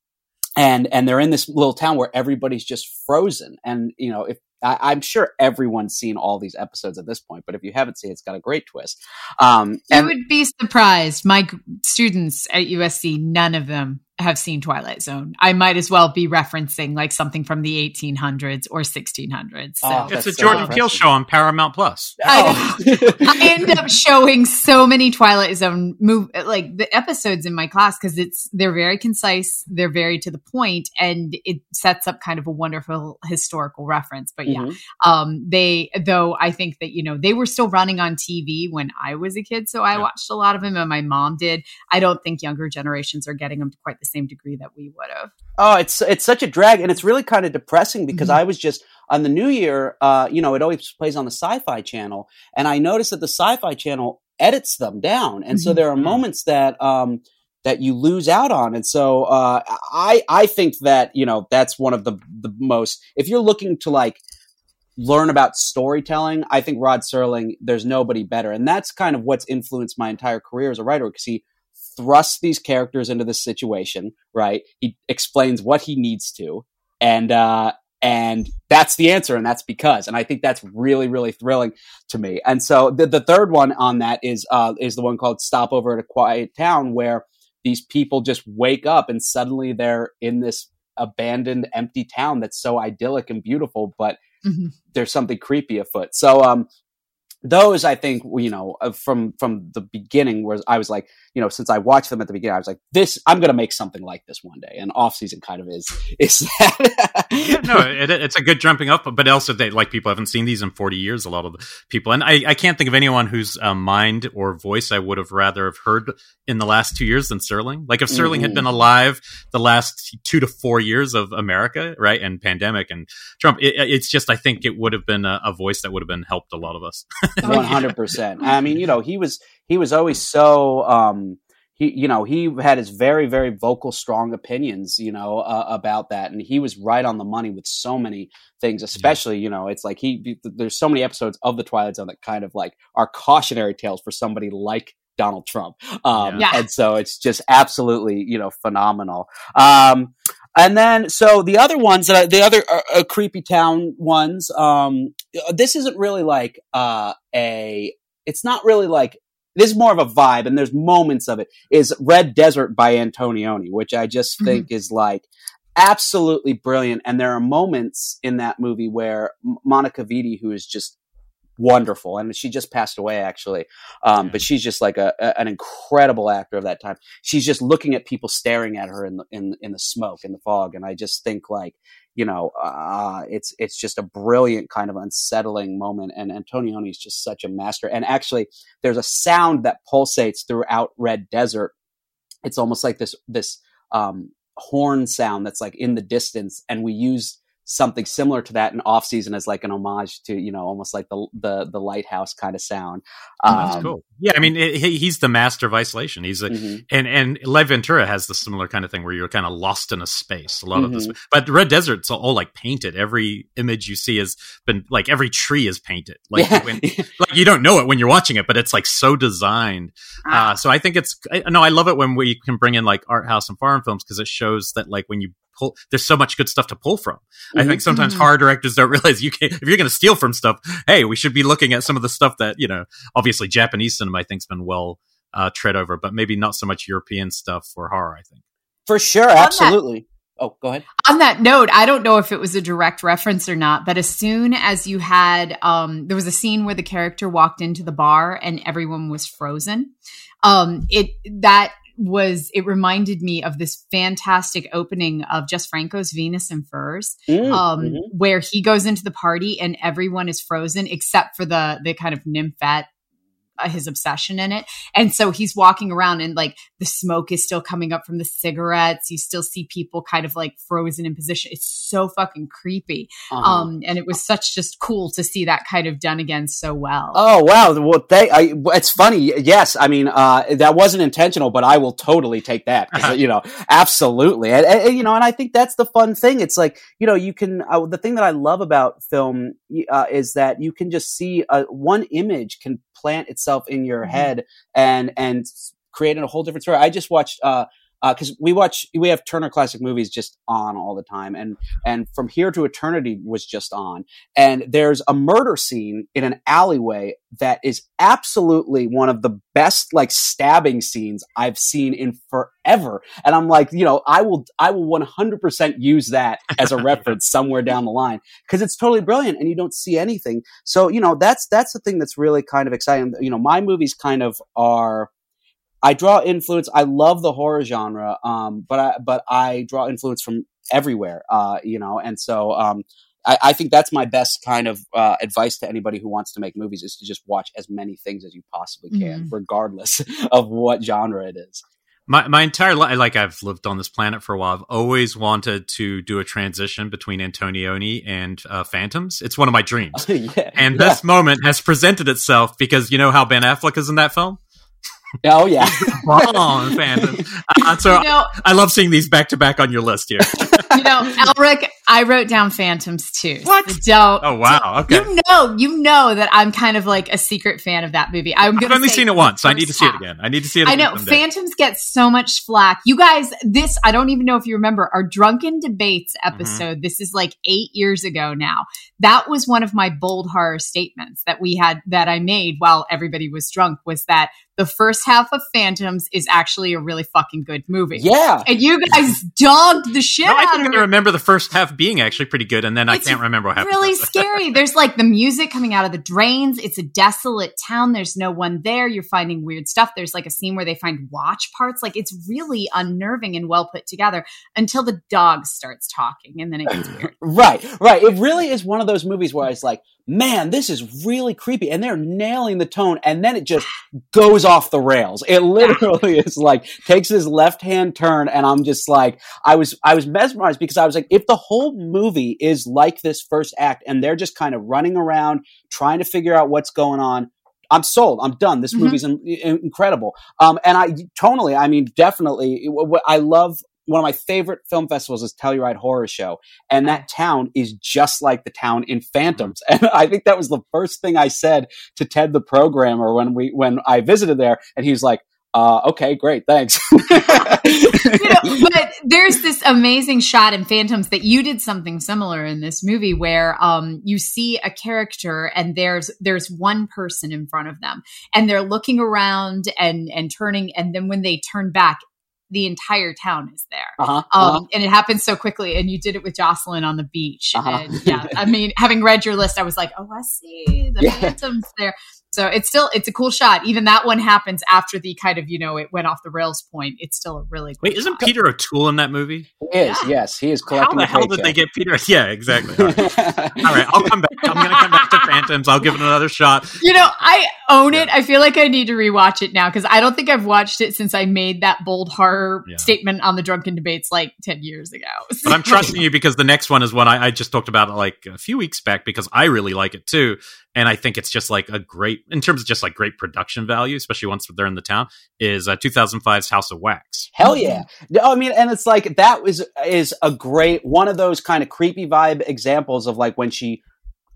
and and they're in this little town where everybody's just frozen and you know if I, am sure everyone's seen all these episodes at this point, but if you haven't seen it, it's got a great twist. Um, you would be surprised. My students at USC, none of them have seen Twilight Zone. I might as well be referencing like something from the 1800s or 1600s. So. Oh, it's a so Jordan Peele show on Paramount Plus. Oh. I, (laughs) I, end up showing so many Twilight Zone move like the episodes in my class because it's they're very concise, they're very to the point, and it sets up kind of a wonderful historical reference. But yeah, mm-hmm. um, they though I think that you know they were still running on TV when I was a kid, so I yeah. watched a lot of them, and my mom did. I don't think younger generations are getting them to quite the same degree that we would have. Oh, it's it's such a drag, and it's really kind of depressing because mm-hmm. I was just on the New Year. Uh, you know, it always plays on the Sci-Fi Channel, and I noticed that the Sci-Fi Channel edits them down, and mm-hmm. so there are moments that um, that you lose out on. And so uh, I I think that you know that's one of the the most if you're looking to like learn about storytelling, I think Rod Serling there's nobody better, and that's kind of what's influenced my entire career as a writer because he thrusts these characters into this situation, right? He explains what he needs to, and uh, and that's the answer, and that's because, and I think that's really, really thrilling to me. And so the the third one on that is uh, is the one called "Stopover at a Quiet Town," where these people just wake up and suddenly they're in this abandoned, empty town that's so idyllic and beautiful, but mm-hmm. there's something creepy afoot. So, um, those I think you know from from the beginning was I was like you know since I watched them at the beginning I was like this I'm gonna make something like this one day and off season kind of is (laughs) is that yeah, no it, it's a good jumping up but also they like people haven't seen these in 40 years a lot of the people and I, I can't think of anyone whose uh, mind or voice I would have rather have heard in the last two years than Serling like if Serling mm-hmm. had been alive the last two to four years of America right and pandemic and Trump it, it's just I think it would have been a, a voice that would have been helped a lot of us. (laughs) (laughs) One hundred percent. I mean, you know, he was he was always so. Um, he, you know, he had his very, very vocal, strong opinions, you know, uh, about that, and he was right on the money with so many things. Especially, you know, it's like he. There's so many episodes of the Twilight Zone that kind of like are cautionary tales for somebody like Donald Trump. Um, yeah. And so it's just absolutely, you know, phenomenal. Um, and then, so the other ones that I, the other uh, uh, creepy town ones, um, this isn't really like uh, a. It's not really like this is more of a vibe, and there's moments of it. Is Red Desert by Antonioni, which I just mm-hmm. think is like absolutely brilliant. And there are moments in that movie where Monica Vitti, who is just wonderful. And she just passed away actually. Um, but she's just like a, a, an incredible actor of that time. She's just looking at people staring at her in the, in, in the smoke, in the fog. And I just think like, you know, uh, it's, it's just a brilliant kind of unsettling moment. And Antonioni is just such a master. And actually there's a sound that pulsates throughout Red Desert. It's almost like this, this, um, horn sound that's like in the distance. And we use, something similar to that in off season as like an homage to you know almost like the the, the lighthouse kind of sound. Um, oh, that's um, cool. Yeah, I mean it, he's the master of isolation. He's a mm-hmm. and and L'Avventura has the similar kind of thing where you're kind of lost in a space. A lot mm-hmm. of this, but Red Desert's all, all, like painted. Every image you see has been like every tree is painted. Like yeah. when, (laughs) like you don't know it when you're watching it, but it's like so designed. Ah. Uh, so I think it's no, I love it when we can bring in like art house and foreign films because it shows that like when you pull. There's so much good stuff to pull from. Mm-hmm. I think sometimes mm-hmm. horror directors don't (laughs) realize you can. If you're going to steal from stuff, hey, we should be looking at some of the stuff that you know. Obviously, Japanese cinema I think's been well uh, tread over, but maybe not so much European stuff for horror. I think for sure, absolutely. Oh, go ahead. On that note, I don't know if it was a direct reference or not, but as soon as you had, um, there was a scene where the character walked into the bar and everyone was frozen. Um, it that was it reminded me of this fantastic opening of Jess Franco's Venus in Furs, mm, um, mm-hmm. where he goes into the party and everyone is frozen except for the the kind of nymphette his obsession in it. And so he's walking around and like the smoke is still coming up from the cigarettes. You still see people kind of like frozen in position. It's so fucking creepy. Uh-huh. Um, and it was such just cool to see that kind of done again so well. Oh, wow. Well, they, I, it's funny. Yes. I mean, uh, that wasn't intentional, but I will totally take that. you know, absolutely. And, and, you know, and I think that's the fun thing. It's like, you know, you can, uh, the thing that I love about film uh, is that you can just see uh, one image can plant itself in your mm-hmm. head and and create a whole different story. I just watched uh because uh, we watch we have Turner Classic Movies just on all the time, and and From Here to Eternity was just on, and there's a murder scene in an alleyway that is absolutely one of the best like stabbing scenes I've seen in forever, and I'm like, you know, I will I will 100% use that as a (laughs) reference somewhere down the line because it's totally brilliant, and you don't see anything. So you know that's that's the thing that's really kind of exciting. You know, my movies kind of are I draw influence. I love the horror genre, um, but I but I draw influence from everywhere, uh, you know, and so um, I, I, think that's my best kind of uh, advice to anybody who wants to make movies is to just watch as many things as you possibly can, mm-hmm. regardless (laughs) of what genre it is. My my entire life, like I've lived on this planet for a while. I've always wanted to do a transition between Antonioni and uh, Phantoms. It's one of my dreams, (laughs) yeah, and yeah. this moment has presented itself because you know how Ben Affleck is in that film. Oh yeah, wrong Phantom. Uh, so you know, I love seeing these back to back on your list here. you know, Elric, I wrote down Phantoms too. What? So don't. Oh wow. Okay. You know, you know that I'm kind of like a secret fan of that movie. I'm I've only seen it once. I need to see half. it again. I need to see it. Again. I know Phantoms get so much flack. You guys, this I don't even know if you remember our drunken debates mm-hmm. episode. Mm-hmm. This is like eight years ago now. That was one of my bold horror statements that we had that I made while everybody was drunk. Was that the first half of Phantoms is actually a really fucking good movie. Yeah. And you guys dogged the shit No, I out think of I it. remember the first half being actually pretty good, and then I can't remember what happened. really scary. (laughs) There's like the music coming out of the drains. It's a desolate town. There's no one there. You're finding weird stuff. There's like a scene where they find watch parts. Like it's really unnerving and well put together until the dog starts talking and then it gets weird. (laughs) Right, right. It really is one of those movies where it's like, man, this is really creepy, and they're nailing the tone, and then it just goes off the rails. It literally is like takes his left hand turn, and I'm just like, I was, I was mesmerized because I was like, if the whole movie is like this first act, and they're just kind of running around trying to figure out what's going on. I'm sold. I'm done. This Mhm. movie's in, in- incredible. Um, and I tonally, I mean, definitely. What I love, one of my favorite film festivals is Telluride Horror Show, and that town is just like the town in Phantoms. (laughs) And I think that was the first thing I said to Ted the programmer when we when I visited there, and he was like, uh, "Okay, great, thanks." (laughs) you know, but there's this amazing shot in Phantoms that you did something similar in this movie where um, you see a character and there's there's one person in front of them and they're looking around and and turning and then when they turn back the entire town is there uh-huh, um, uh-huh. and it happened so quickly and you did it with jocelin on the beach Uh-huh. and yeah i mean having read your list i was like oh i see the (laughs) Yeah. phantoms there so it's still it's a cool shot even that one happens after the kind of you know it went off the rails point it's still a really cool Wait, isn't shot. Peter O'Toole in that movie? He is yeah. yes, he is How collecting. the hell did they get Peter? (laughs) Yeah, exactly. All right. (laughs) All right, I'll come back. I'm going to come back to Phantoms. I'll give it another shot. you know i own it i feel like i need to rewatch it now because i don't think i've watched it since i made that bold horror Yeah. statement on the drunken debates like 10 years ago (laughs) But I'm trusting you because the next one is one I, I just talked about like a few weeks back because I really like it too. And I think it's just like a great, in terms of just like great production value, especially once they're in the town, is uh, 2005's House of Wax. Hell yeah! I mean, and it's like that was is a great one of those kind of creepy vibe examples of like when she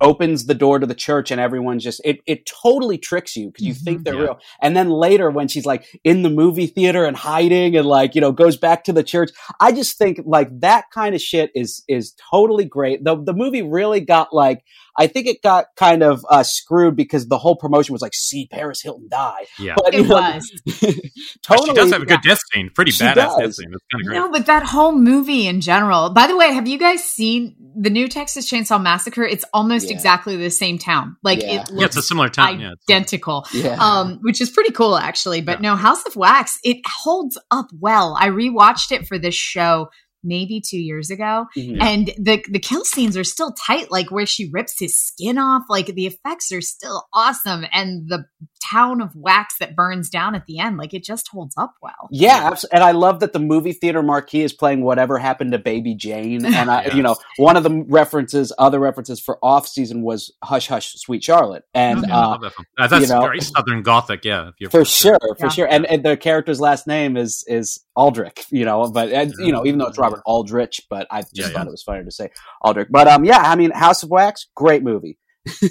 opens the door to the church and everyone just it it totally tricks you because you think Mhm. they're Yeah. real, and then later when she's like in the movie theater and hiding and like you know goes back to the church, I just think like that kind of shit is is totally great. the The movie really got like. I think it got kind of uh, screwed because the whole promotion was like, "See Paris Hilton die." Yeah. But, it know, was (laughs) totally. she does have a good death scene. Pretty She badass death does. scene. It's kind of great. No, but that whole movie in general. By the way, have you guys seen the new Texas Chainsaw Massacre? It's almost Yeah. exactly the same town. Like Yeah. it yeah, it's a similar town. Yeah. identical. Yeah. Um, which is pretty cool actually. But Yeah. no, House of Wax, it holds up well. I rewatched it for this show maybe two years ago. Mhm. And the the kill scenes are still tight, like where she rips his skin off. Like the effects are still awesome, and the town of wax that burns down at the end, like it just holds up well. Yeah, abs- and I love that the movie theater marquee is playing "Whatever Happened to Baby Jane," and I, Yes. you know, one of the references, other references for off season was "Hush Hush, Sweet Charlotte," and Yeah, uh, that. Uh, that's you know- very Southern Gothic. Yeah. If you're for sure, for Yeah. sure, and, and the character's last name is is Aldrich, you know, but and, you know, even though it's Robert Aldrich, but I just Yeah, thought yeah. it was funnier to say Aldrich. But um, yeah, I mean, House of Wax, great movie. (laughs) (laughs)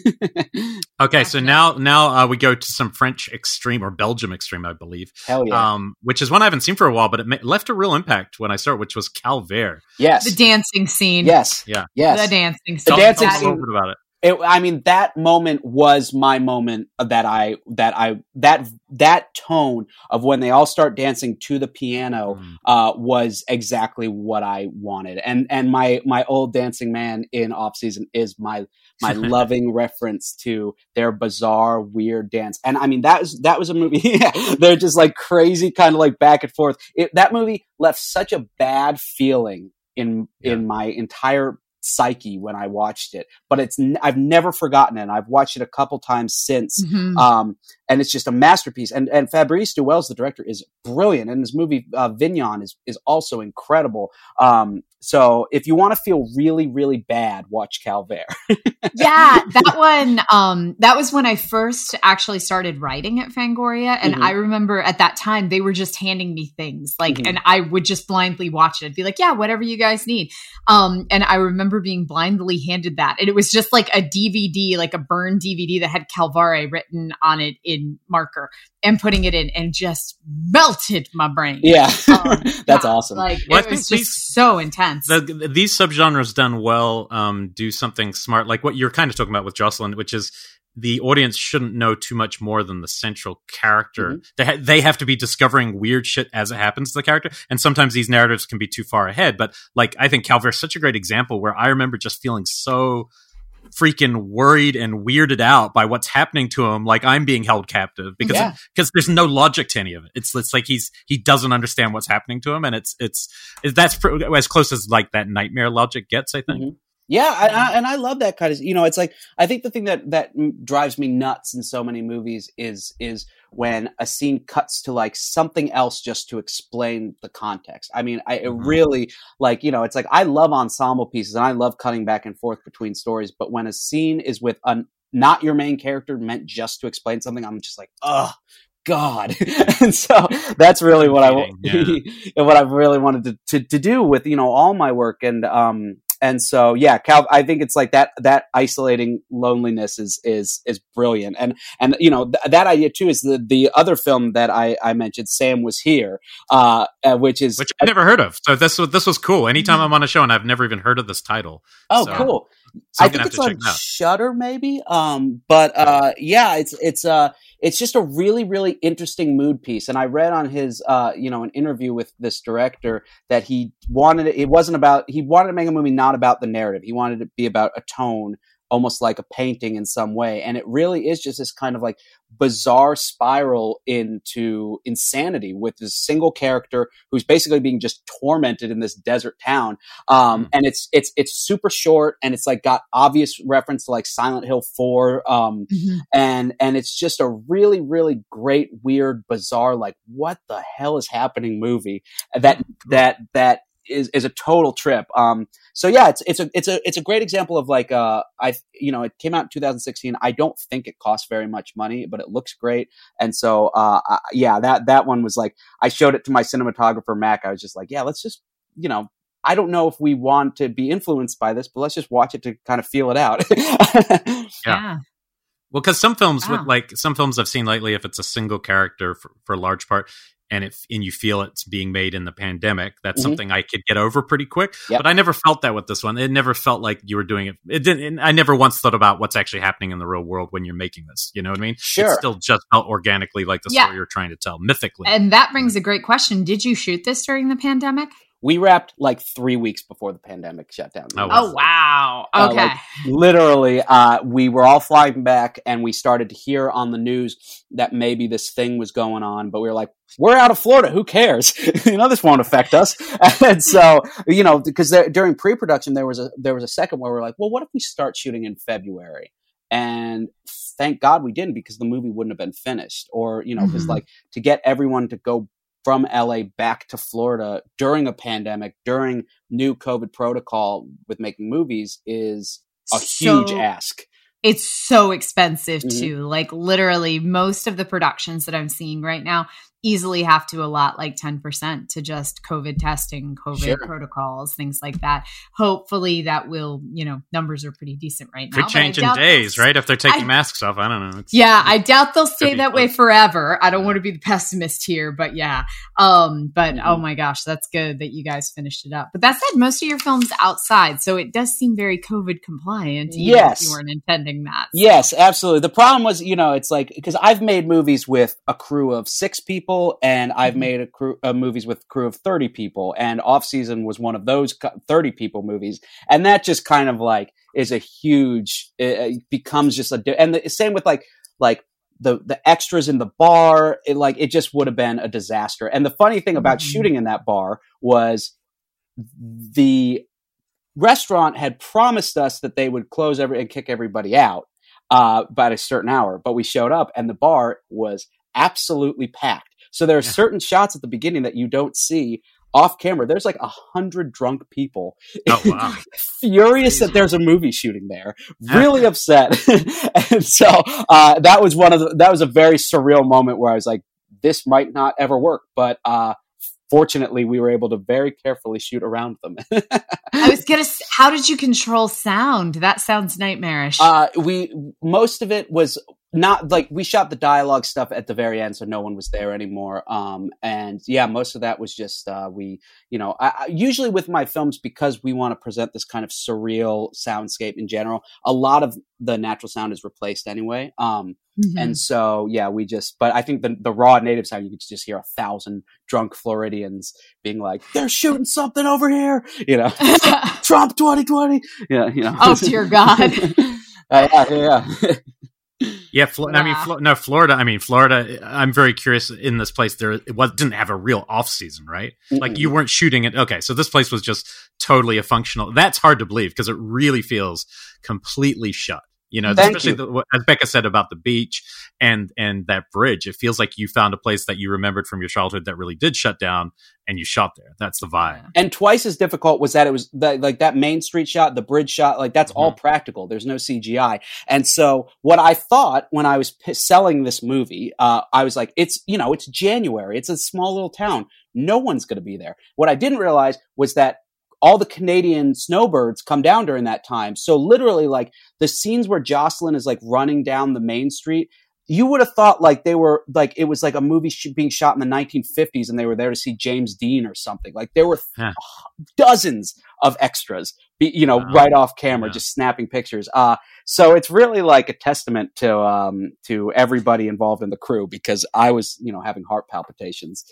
Okay, so now now uh, we go to some French extreme or Belgium extreme, I believe, Hell yeah, um, which is one I haven't seen for a while, but it ma- left a real impact when I saw it, which was Calvaire. yes, The dancing scene. yes, Yeah. yes. The dancing The scene. dancing Tell us a scene- little bit about it. It, I mean, that moment was my moment that I that I that that tone of when they all start dancing to the piano Mm. uh, was exactly what I wanted. And and my my old dancing man in off season is my my (laughs) loving reference to their bizarre weird dance. And I mean that was that was a movie. (laughs) They're just like crazy, kind of like back and forth. It, that movie left such a bad feeling in Yeah. in my entire psyche when I watched it. But it's n- I've never forgotten it. And I've watched it a couple times since. Mhm. Um, and it's just a masterpiece. And and Fabrice Du Welz, the director, is brilliant. And his movie uh, Vinyan is is also incredible. Um, so if you want to feel really really bad, watch Calvaire. (laughs) yeah, that one. Um, that was when I first actually started writing at Fangoria, and Mhm. I remember at that time they were just handing me things, like, Mhm. and I would just blindly watch it. I'd be like, "Yeah, whatever you guys need." Um, and I remember being blindly handed that, and it was just like a DVD, like a burned DVD that had Calvaire written on it in marker, and putting it in, and just melted my brain. yeah, Um, (laughs) that's yeah, awesome. Like Well, it was just these- so intense. The, these subgenres done well um, do something smart, like what you're kind of talking about with Jocelin, which is the audience shouldn't know too much more than the central character. Mm-hmm. They ha- they have to be discovering weird shit as it happens to the character, and sometimes these narratives can be too far ahead. But like, I think Calvaire is such a great example where I remember just feeling so freaking worried and weirded out by what's happening to him like i'm being held captive because yeah. because there's no logic to any of it it's it's like he's he doesn't understand what's happening to him and it's it's that's pr- as close as like that nightmare logic gets i think mm-hmm. Yeah, I, I, and I love that kind of. You know, it's like I think the thing that that drives me nuts in so many movies is is when a scene cuts to like something else just to explain the context. I mean, I mm-hmm. really like you know, it's like I love ensemble pieces and I love cutting back and forth between stories. But when a scene is with a not your main character meant just to explain something, I'm just like, ugh, God. (laughs) and so that's really what I yeah. (laughs) what I've really wanted to, to, to do with, you know, all my work. And, um, and so, yeah, Cal, I think it's like that, that isolating loneliness is, is, is brilliant. And, and, you know, th- that idea too is the, the other film that I, I mentioned, Sam was here, uh, uh which is, which i've never heard of. So this was, this was cool. Anytime mm-hmm. I'm on a show and I've never even heard of this title. Oh, so, cool. So I think it's on Shudder, maybe. Um, but, uh, yeah, it's, it's, uh, it's just a really really interesting mood piece. And i read on his uh, you know an interview with this director that he wanted it, it wasn't about he wanted to make a movie not about the narrative. He wanted it to be about a tone almost like a painting in some way. And it really is just this kind of like bizarre spiral into insanity with this single character who's basically being just tormented in this desert town. Um, mm. and it's, it's, it's super short and it's like got obvious reference to like Silent Hill 4. Um, mm-hmm. and, and it's just a really, really great, weird, bizarre, like what the hell is happening movie that, that, that is, is a total trip. Um, so yeah, it's it's a it's a it's a great example of like uh I you know it came out in 2016. I don't think it cost very much money, but it looks great. And so uh I, yeah, that that one was like I showed it to my cinematographer Mac. I was just like, yeah, let's just you know I don't know if we want to be influenced by this, but let's just watch it to kind of feel it out. (laughs) yeah. yeah. Well, because some films wow. with like some films I've seen lately, if it's a single character for, for a large part, and if and you feel it's being made in the pandemic, that's mm-hmm. something I could get over pretty quick. Yep. But I never felt that with this one. It never felt like you were doing it. It didn't. I never once thought about what's actually happening in the real world when you're making this. You know what I mean? Sure. It still just felt organically like the yeah. story you're trying to tell, mythically. And that brings a great question. Did you shoot this during the pandemic? We wrapped like three weeks before the pandemic shut down. Oh, oh wow! Okay, uh, like, literally, uh, we were all flying back, and we started to hear on the news that maybe this thing was going on. But we were like, "We're out of Florida. Who cares? (laughs) you know, this won't affect us." (laughs) and so, you know, because during pre-production, there was a there was a second where we are like, "Well, what if we start shooting in February?" And thank God we didn't because the movie wouldn't have been finished. Or you know, because mm-hmm. like to get everyone to go from LA back to Florida during a pandemic, during new COVID protocol with making movies is a so, huge ask. It's so expensive mm-hmm. too. Like literally most of the productions that I'm seeing right now, easily have to allot like 10% to just COVID testing, COVID sure. protocols, things like that. Hopefully that will, you know, numbers are pretty decent right now. Could change in days, right? If they're taking I, masks off. I don't know. It's, yeah, I doubt they'll stay that way forever. I don't want to be the pessimist here, but yeah. Um, but mm-hmm. oh my gosh, that's good that you guys finished it up. But that said, most of your films outside, so it does seem very COVID compliant. Yes. you weren't intending that. So. Yes, absolutely. The problem was, you know, it's like, because I've made movies with a crew of six people people, and I've mm-hmm. made a crew uh, movies with crew of thirty people, and Off Season was one of those thirty people movies, and that just kind of like is a huge. It, becomes just a and the same with like like the the extras in the bar. It like it just would have been a disaster. And the funny thing about mm-hmm. shooting in that bar was the restaurant had promised us that they would close every and kick everybody out uh, by a certain hour, but we showed up and the bar was absolutely packed. So there are yeah. certain shots at the beginning that you don't see off camera. There's like a hundred drunk people, oh, (laughs) wow. furious that there's a movie shooting there, really upset. (laughs) and so uh, that was one of the, that was a very surreal moment where I was like, this might not ever work, but uh, fortunately we were able to very carefully shoot around them i was (laughs) gonna how did you control sound that sounds nightmarish uh, we most of it was not like we shot the dialogue stuff at the very end, so no one was there anymore. Um, and yeah, most of that was just uh, we, you know, I, I, usually with my films because we want to present this kind of surreal soundscape in general. A lot of the natural sound is replaced anyway. Um, mm-hmm. and so yeah, we just. But I think the the raw native sound you could just hear a thousand drunk Floridians being like, "They're shooting something over here," you know, (laughs) Trump twenty twenty. Yeah, you know. Oh dear God. (laughs) uh, yeah, yeah. (laughs) Yeah, Flo- I mean, Flo- no, Florida. I mean, Florida. I'm very curious. In this place, there it was didn't have a real off season, right? Mm-hmm. Like you weren't shooting it. Okay, so this place was just totally a functional. That's hard to believe because it really feels completely shut. You know, Thank especially you. The, as Becca said about the beach and and that bridge. It feels like you found a place that you remembered from your childhood that really did shut down, and you shot there. That's the vibe. And twice as difficult was that it was that, like that main street shot, the bridge shot. Like that's mm-hmm. all practical. There's no CGI. And so what I thought when I was p- selling this movie, uh, I was like, it's you know, it's January. It's a small little town. No one's going to be there. What I didn't realize was that all the Canadian snowbirds come down during that time. So literally like the scenes where Jocelin is like running down the main street, you would have thought like they were like it was like a movie sh- being shot in the 1950s and they were there to see James Dean or something. Like there were huh. dozens of extras, be, you know, wow. right off camera, yeah. just snapping pictures. Uh, so it's really like a testament to um, to everybody involved in the crew because I was, you know, having heart palpitations.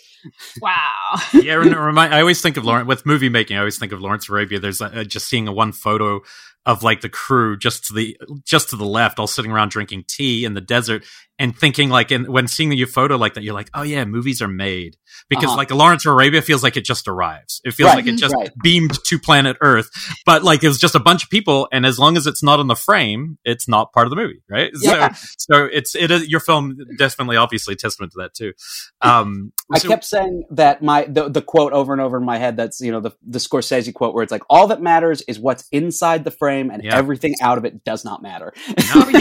Wow. (laughs) yeah, remind, I always think of Lawrence with movie making. I always think of Lawrence Arabia. There's uh, just seeing a one photo of like the crew just to the just to the left, all sitting around drinking tea in the desert, and thinking like, and when seeing the photo like that, you're like, oh yeah, movies are made because uh-huh. like Lawrence of Arabia feels like it just arrives. It feels right. like it just right. beamed to planet Earth, but like it was just a bunch of people, and as long as it's not in the frame, it's not part of the movie, right? Yeah. So, so it's it is your film definitely obviously testament to that too. Um, I kept saying that my the, the quote over and over in my head. That's you know the the Scorsese quote where it's like all that matters is what's inside the frame, and yeah. everything out of it does not matter. No,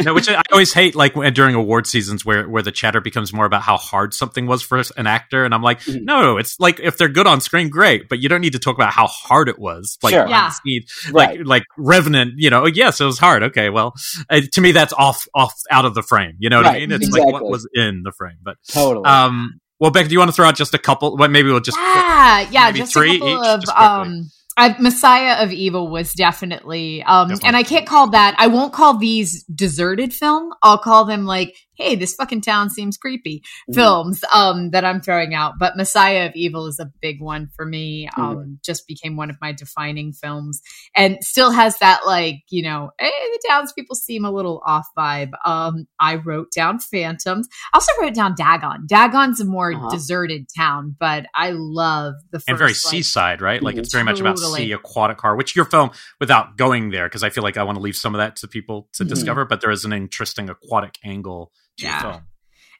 (laughs) no, which I always hate, like during award seasons where where the chatter becomes more about how hard something was for an actor, and I'm like, mm-hmm. no, it's like if they're good on screen, great, but you don't need to talk about how hard it was. Like, sure. yeah. like right. like Revenant, you know, yes, it was hard. Okay, well, uh, to me, that's off off out of the frame. You know what right. I mean? It's exactly. like what was in the frame, but totally. Um, well, Beck, do you want to throw out just a couple? What maybe we'll just yeah, yeah, just three a couple each, of um I, Messiah of Evil was definitely, um, definitely, and I can't call that. I won't call these deserted film. I'll call them like hey, this fucking town seems creepy mm-hmm. films um, that I'm throwing out. But Messiah of Evil is a big one for me. Um, mm-hmm. Just became one of my defining films and still has that, like, you know, hey, the townspeople seem a little off vibe. Um, I wrote down Phantoms. I also wrote down Dagon. Dagon's a more uh-huh. deserted town, but I love the first, And very like, seaside, right? Like, it's very totally. much about sea, aquatic horror, which your film, without going there, because I feel like I want to leave some of that to people to mm-hmm. discover, but there is an interesting aquatic angle yeah. Film.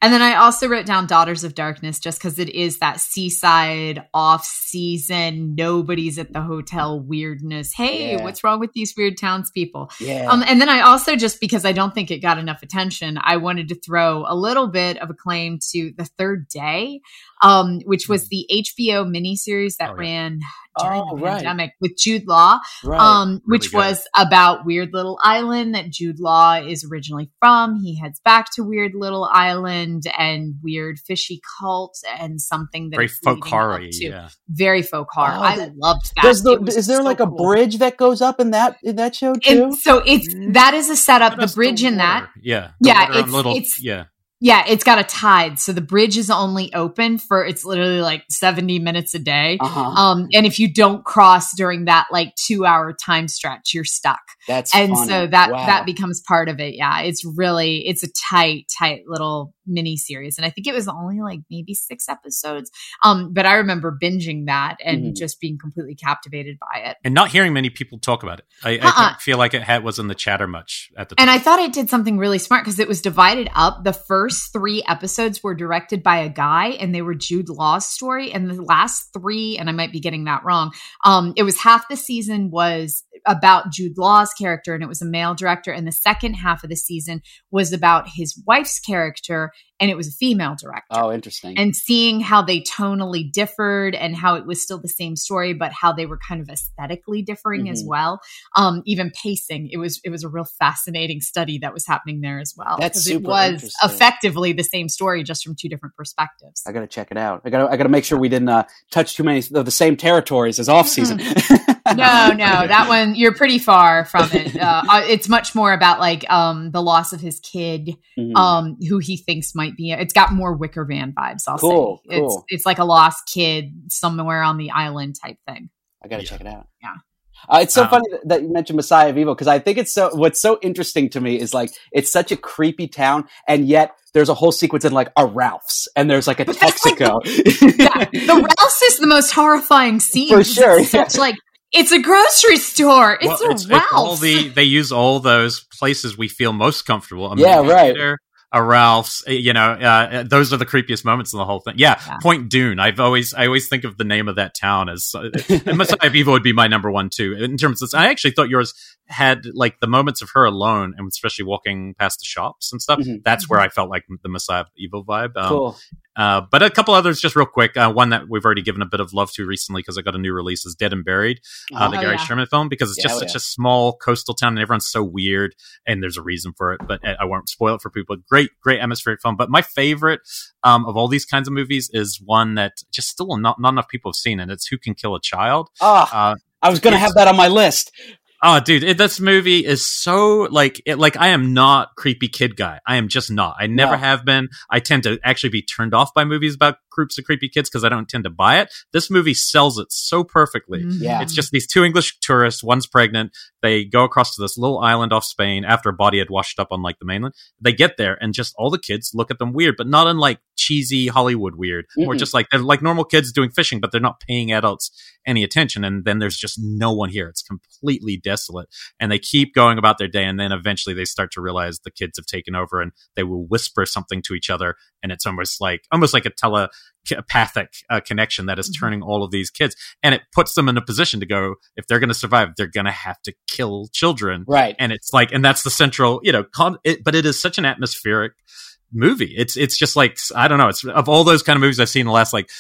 And then I also wrote down Daughters of Darkness just because it is that seaside off season, nobody's at the hotel weirdness. Hey, yeah. what's wrong with these weird townspeople? Yeah. Um, and then I also just because I don't think it got enough attention, I wanted to throw a little bit of a claim to The Third Day, um, which was hmm. the HBO miniseries that oh, yeah. ran during oh, the pandemic right. with Jude Law, right. um, which really was about Weird Little Island that Jude Law is originally from. He heads back to Weird Little Island and weird fishy cult and something that very folk horror, yeah. Very folk horror. Oh, I loved that. The, is there so like a cool. bridge that goes up in that in that show too? And so it's that is a setup. The bridge the in that, yeah, yeah, it's, little, it's yeah yeah, it's got a tide. So the bridge is only open for it's literally like 70 minutes a day. Uh-huh. Um, and if you don't cross during that like two hour time stretch, you're stuck. That's and funny. so that wow. that becomes part of it. Yeah. It's really it's a tight, tight little mini series. And I think it was only like maybe six episodes. Um, but I remember binging that and mm-hmm. just being completely captivated by it. And not hearing many people talk about it. I, uh-uh. I feel like it had was in the chatter much at the time. And I thought it did something really smart because it was divided up. The first first three episodes were directed by a guy and they were Jude Law's story. And the last three, and I might be getting that wrong, um, it was half the season was about Jude Law's character, and it was a male director. And the second half of the season was about his wife's character, and it was a female director. Oh, interesting. And seeing how they tonally differed and how it was still the same story, but how they were kind of aesthetically differing mm-hmm. as well. Um, even pacing, it was it was a real fascinating study that was happening there as well. That's super it was effectively the same story, just from two different perspectives. I got to check it out. I gotta I got to make sure we didn't uh, touch too many of the same territories as off season. (laughs) no, no, that one you're pretty far from it. (laughs) Uh, uh, it's much more about like um, the loss of his kid, mm-hmm. um, who he thinks might be. It's got more Wicker Man vibes. I'll cool, say cool. it's it's like a lost kid somewhere on the island type thing. I gotta yeah. check it out. Yeah. Uh, it's so um, funny that you mentioned Messiah of Evil because I think it's so. What's so interesting to me is like it's such a creepy town, and yet there's a whole sequence in like a Ralph's, and there's like a Texaco. Like, yeah, the (laughs) Ralph's is the most horrifying scene for sure. It's such like it's a grocery store. It's well, a it's, Ralph's. It's all the, they use all those places we feel most comfortable. A yeah, right a Ralph's. Eh, you know, uh, those are the creepiest moments in the whole thing. Yeah, yeah, Point Dume. I've always I always think of the name of that town as uh, Messiah of would be my number one too. In terms of, I actually thought yours had like the moments of her alone, and especially walking past the shops and stuff. Mm-hmm. That's where I felt like the Messiah of Evil vibe. Um, cool. Uh, but a couple others, just real quick. Uh, one that we've already given a bit of love to recently because I got a new release is Dead and Buried, uh, oh, the Gary yeah. Sherman film, because it's yeah, just such yeah. a small coastal town and everyone's so weird, and there's a reason for it. But I won't spoil it for people. Great, great atmospheric film. But my favorite um, of all these kinds of movies is one that just still not, not enough people have seen, and it's Who Can Kill a Child. Oh, I was going to have that on my list. Oh, dude, it, this movie is so like it, like I am not creepy kid guy. I am just not. I never no. have been. I tend to actually be turned off by movies about groups of creepy kids because I don't tend to buy it. This movie sells it so perfectly. Mm-hmm. Yeah. It's just these two English tourists, one's pregnant. They go across to this little island off Spain after a body had washed up on like the mainland. They get there and just all the kids look at them weird, but not in like cheesy Hollywood weird, mm-hmm. or just like they're like normal kids doing fishing, but they're not paying adults any attention. And then there's just no one here. It's completely desolate. And they keep going about their day. And then eventually they start to realize the kids have taken over and they will whisper something to each other. And it's almost like, almost like a telepathic uh, connection that is mm-hmm. turning all of these kids. And it puts them in a position to go, if they're going to survive, they're going to have to kill children. Right. And it's like, and that's the central, you know, con- it, but it is such an atmospheric movie. It's it's just like I don't know. It's of all those kind of movies I've seen in the last like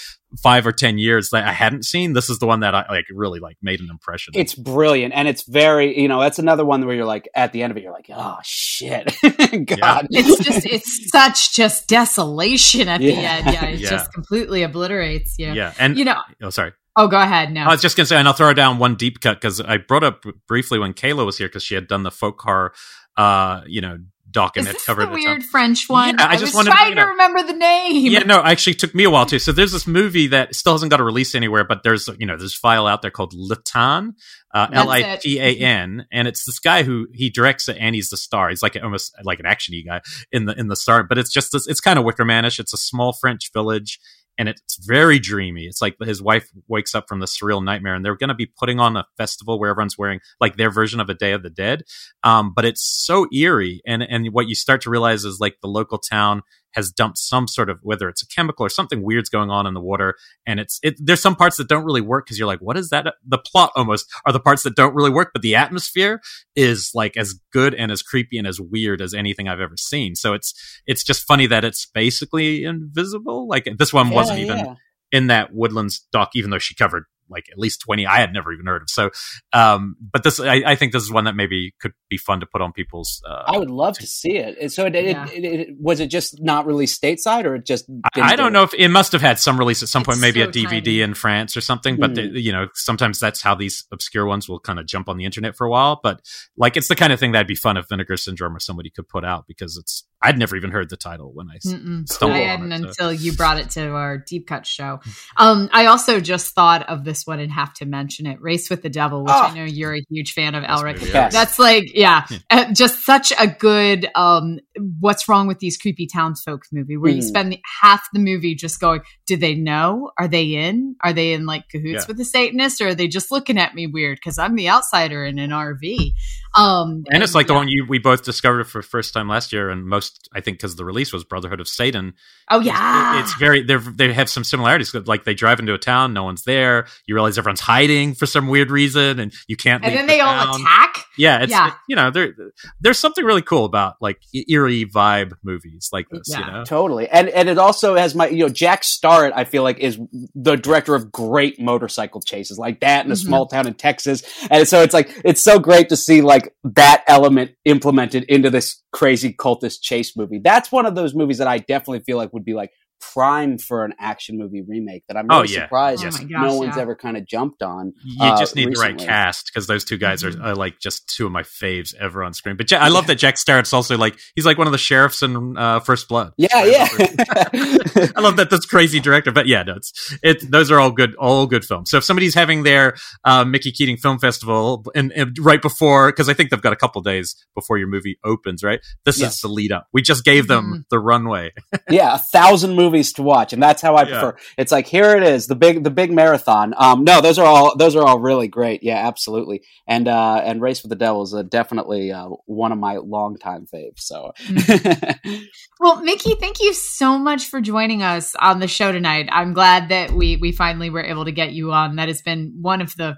five or ten years that I hadn't seen. This is the one that I like really like made an impression. It's brilliant, and it's very you know that's another one where you're like at the end of it you're like oh shit, (laughs) God, yeah. it's just it's such just desolation at yeah. the end. Yeah, it yeah. just completely obliterates you. Yeah, and you know, oh sorry. Oh, go ahead. No, I was just gonna say, and I'll throw down one deep cut because I brought up briefly when Kayla was here because she had done the folk horror, uh, you know, document Is covered the weird French one. Yeah, I, I just was trying to, to remember the name. Yeah, no, actually took me a while too. So there's this movie that still hasn't got a release anywhere, but there's you know there's a file out there called Litan, uh, L I T A N, and it's this guy who he directs it and he's the star. He's like almost like an actiony guy in the in the start, but it's just this, it's kind of Wickermanish. It's a small French village and it's very dreamy. It's like his wife wakes up from the surreal nightmare, and they're going to be putting on a festival where everyone's wearing like their version of a Day of the Dead. Um, but it's so eerie, and and what you start to realize is like the local town has dumped some sort of whether it's a chemical or something weird's going on in the water and it's it there's some parts that don't really work because you're like what is that? The plot almost are the parts that don't really work but the atmosphere is like as good and as creepy and as weird as anything I've ever seen. So it's it's just funny that it's basically invisible. Like this one wasn't even yeah. in that woodlands doc even though she covered like at least 20 I had never even heard of. So, um, but this, I, I, think this is one that maybe could be fun to put on people's. Uh, I would love to see it. So, it, yeah. it, it, was it just not released stateside or it just? I, don't know if it must have had some release at some it's point, maybe so a DVD tiny. in France or something. But mm. the, hmm. you know, sometimes that's how these obscure ones will kind of jump on the internet for a while. But like, it's the kind of thing that'd be fun if Vinegar Syndrome or somebody could put out because it's I'd never even heard the title when I Mm-mm. stumbled I hadn't it, so. until you brought it to our deep cut show. Um, I also just thought of this one and have to mention it: "Race with the Devil," which oh. I know you're a huge fan of, Elric. Yes. That's like, yeah, yeah. Uh, just such a good um, "What's wrong with these creepy townsfolk" movie, where mm. you spend the, half the movie just going, "Do they know? Are they in? Are they in like cahoots yeah. with the Satanist, or are they just looking at me weird because I'm the outsider in an RV?" Um, and it's like yeah. the one you we both discovered for first time last year, and most I think because the release was Brotherhood of Satan. Oh yeah, it's, it's very they they have some similarities. Like they drive into a town, no one's there. You realize everyone's hiding for some weird reason, and you can't. And then the they town. all attack. Yeah, it's yeah. It, you know there there's something really cool about like eerie vibe movies like this. Yeah, you know? totally. And and it also has my you know Jack Starrett. I feel like is the director of great motorcycle chases like that in a mm-hmm. small town in Texas, and so it's like it's so great to see like that element implemented into this crazy cultist chase movie. That's one of those movies that I definitely feel like would be like prime for an action movie remake that I'm really oh, yeah. surprised yes. oh gosh, no one's yeah. ever kind of jumped on. You uh, just need recently. the right cast because those two guys mm-hmm. are, are, like just two of my faves ever on screen. But I love that Jack Starrett's also like he's like one of the sheriffs in uh, First Blood. Yeah, I yeah. (laughs) I love that this crazy director. But yeah, no, it's it. Those are all good, all good films. So if somebody's having their uh, Mickey Keating Film Festival and, and right before, because I think they've got a couple days before your movie opens, right? This yes. is the lead up. We just gave them mm-hmm. the runway. yeah, a thousand movies movies to watch, and that's how I prefer. Yeah. It's like here it is, the big the big marathon. Um, no, those are all those are all really great. Yeah, absolutely. And uh, and Race with the Devil is uh, definitely uh, one of my longtime faves. So, mm-hmm. well, Mickey, thank you so much for joining us on the show tonight. I'm glad that we we finally were able to get you on. That has been one of the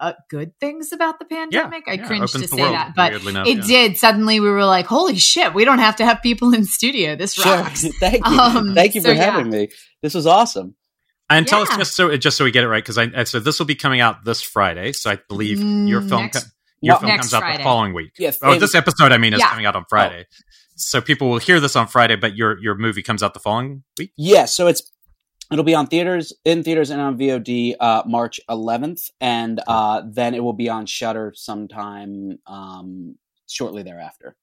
uh, good things about the pandemic. Yeah, I yeah, cringe to say world, that, but enough, it yeah. did. Suddenly, we were like, "Holy shit, we don't have to have people in studio. This rocks." Sure. (laughs) Thank you, um, thank you so, for having me. This was awesome. And tell us just so just so we get it right, because I so this will be coming out this Friday. So I believe your mm, film next, your film comes Friday. out the following week. Yes. Oh, this episode I mean is coming out on Friday. Oh. So people will hear this on Friday, but your your movie comes out the following week. Yes. Yeah, so it's It'll be on theaters, in theaters, and on VOD uh, March 11th, and uh, then it will be on Shudder sometime um, shortly thereafter.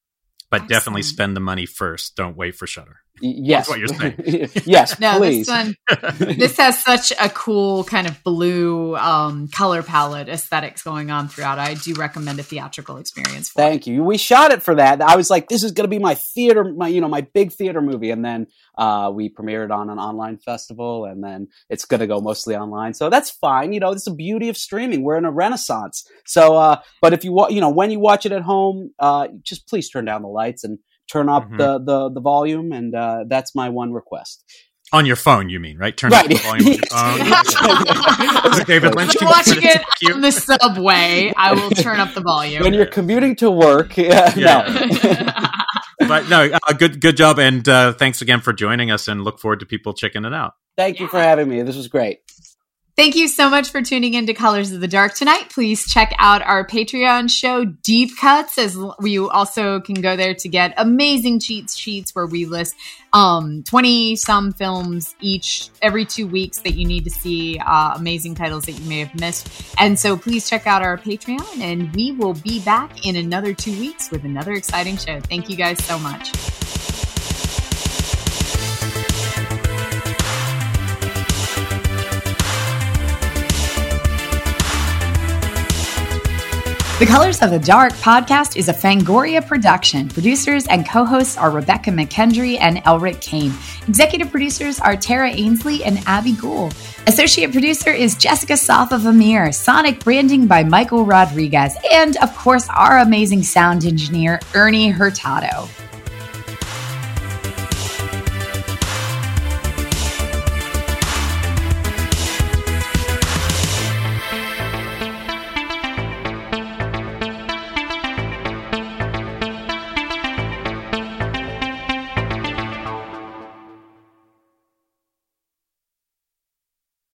But Excellent. definitely spend the money first. Don't wait for Shudder. Yes, That's what you're saying. (laughs) yes, no, please. This, one, (laughs) this has such a cool kind of blue um, color palette aesthetics going on throughout. I do recommend a theatrical experience. Thank it. you. We shot it for that. I was like, this is going to be my theater, my you know, my big theater movie, and then uh, we premiered on an online festival, and then it's going to go mostly online. So that's fine. You know, it's the beauty of streaming. We're in a renaissance. So, uh, but if you wa- you know, when you watch it at home, uh, just please turn down the lights and turn up mm-hmm. the, the, the volume, and uh, that's my one request. On your phone, you mean, right? Turn right. up the volume on your (laughs) phone. David Lynch. If you're watching it on the subway, I will turn up the volume. When you're commuting to work, yeah, yeah. no. but no, uh, good good job, and uh, thanks again for joining us, and look forward to people checking it out. Thank yeah. you for having me. This was great. Thank you so much for tuning in to Colors of the Dark tonight. Please check out our Patreon show, Deep Cuts, as you also can go there to get amazing cheat sheets where we list um 20 some films each every two weeks that you need to see uh, amazing titles that you may have missed. And so please check out our patreon and we will be back in another two weeks with another exciting show. Thank you guys so much The Colors of the Dark podcast is a Fangoria production. Producers and co hosts are Rebecca McKendry and Elric Kane. Executive producers are Tara Ainsley and Abby Gould. Associate producer is Jessica Safavimehr. Sonic branding by Michael Rodriguez. And of course, our amazing sound engineer, Ernie Hurtado.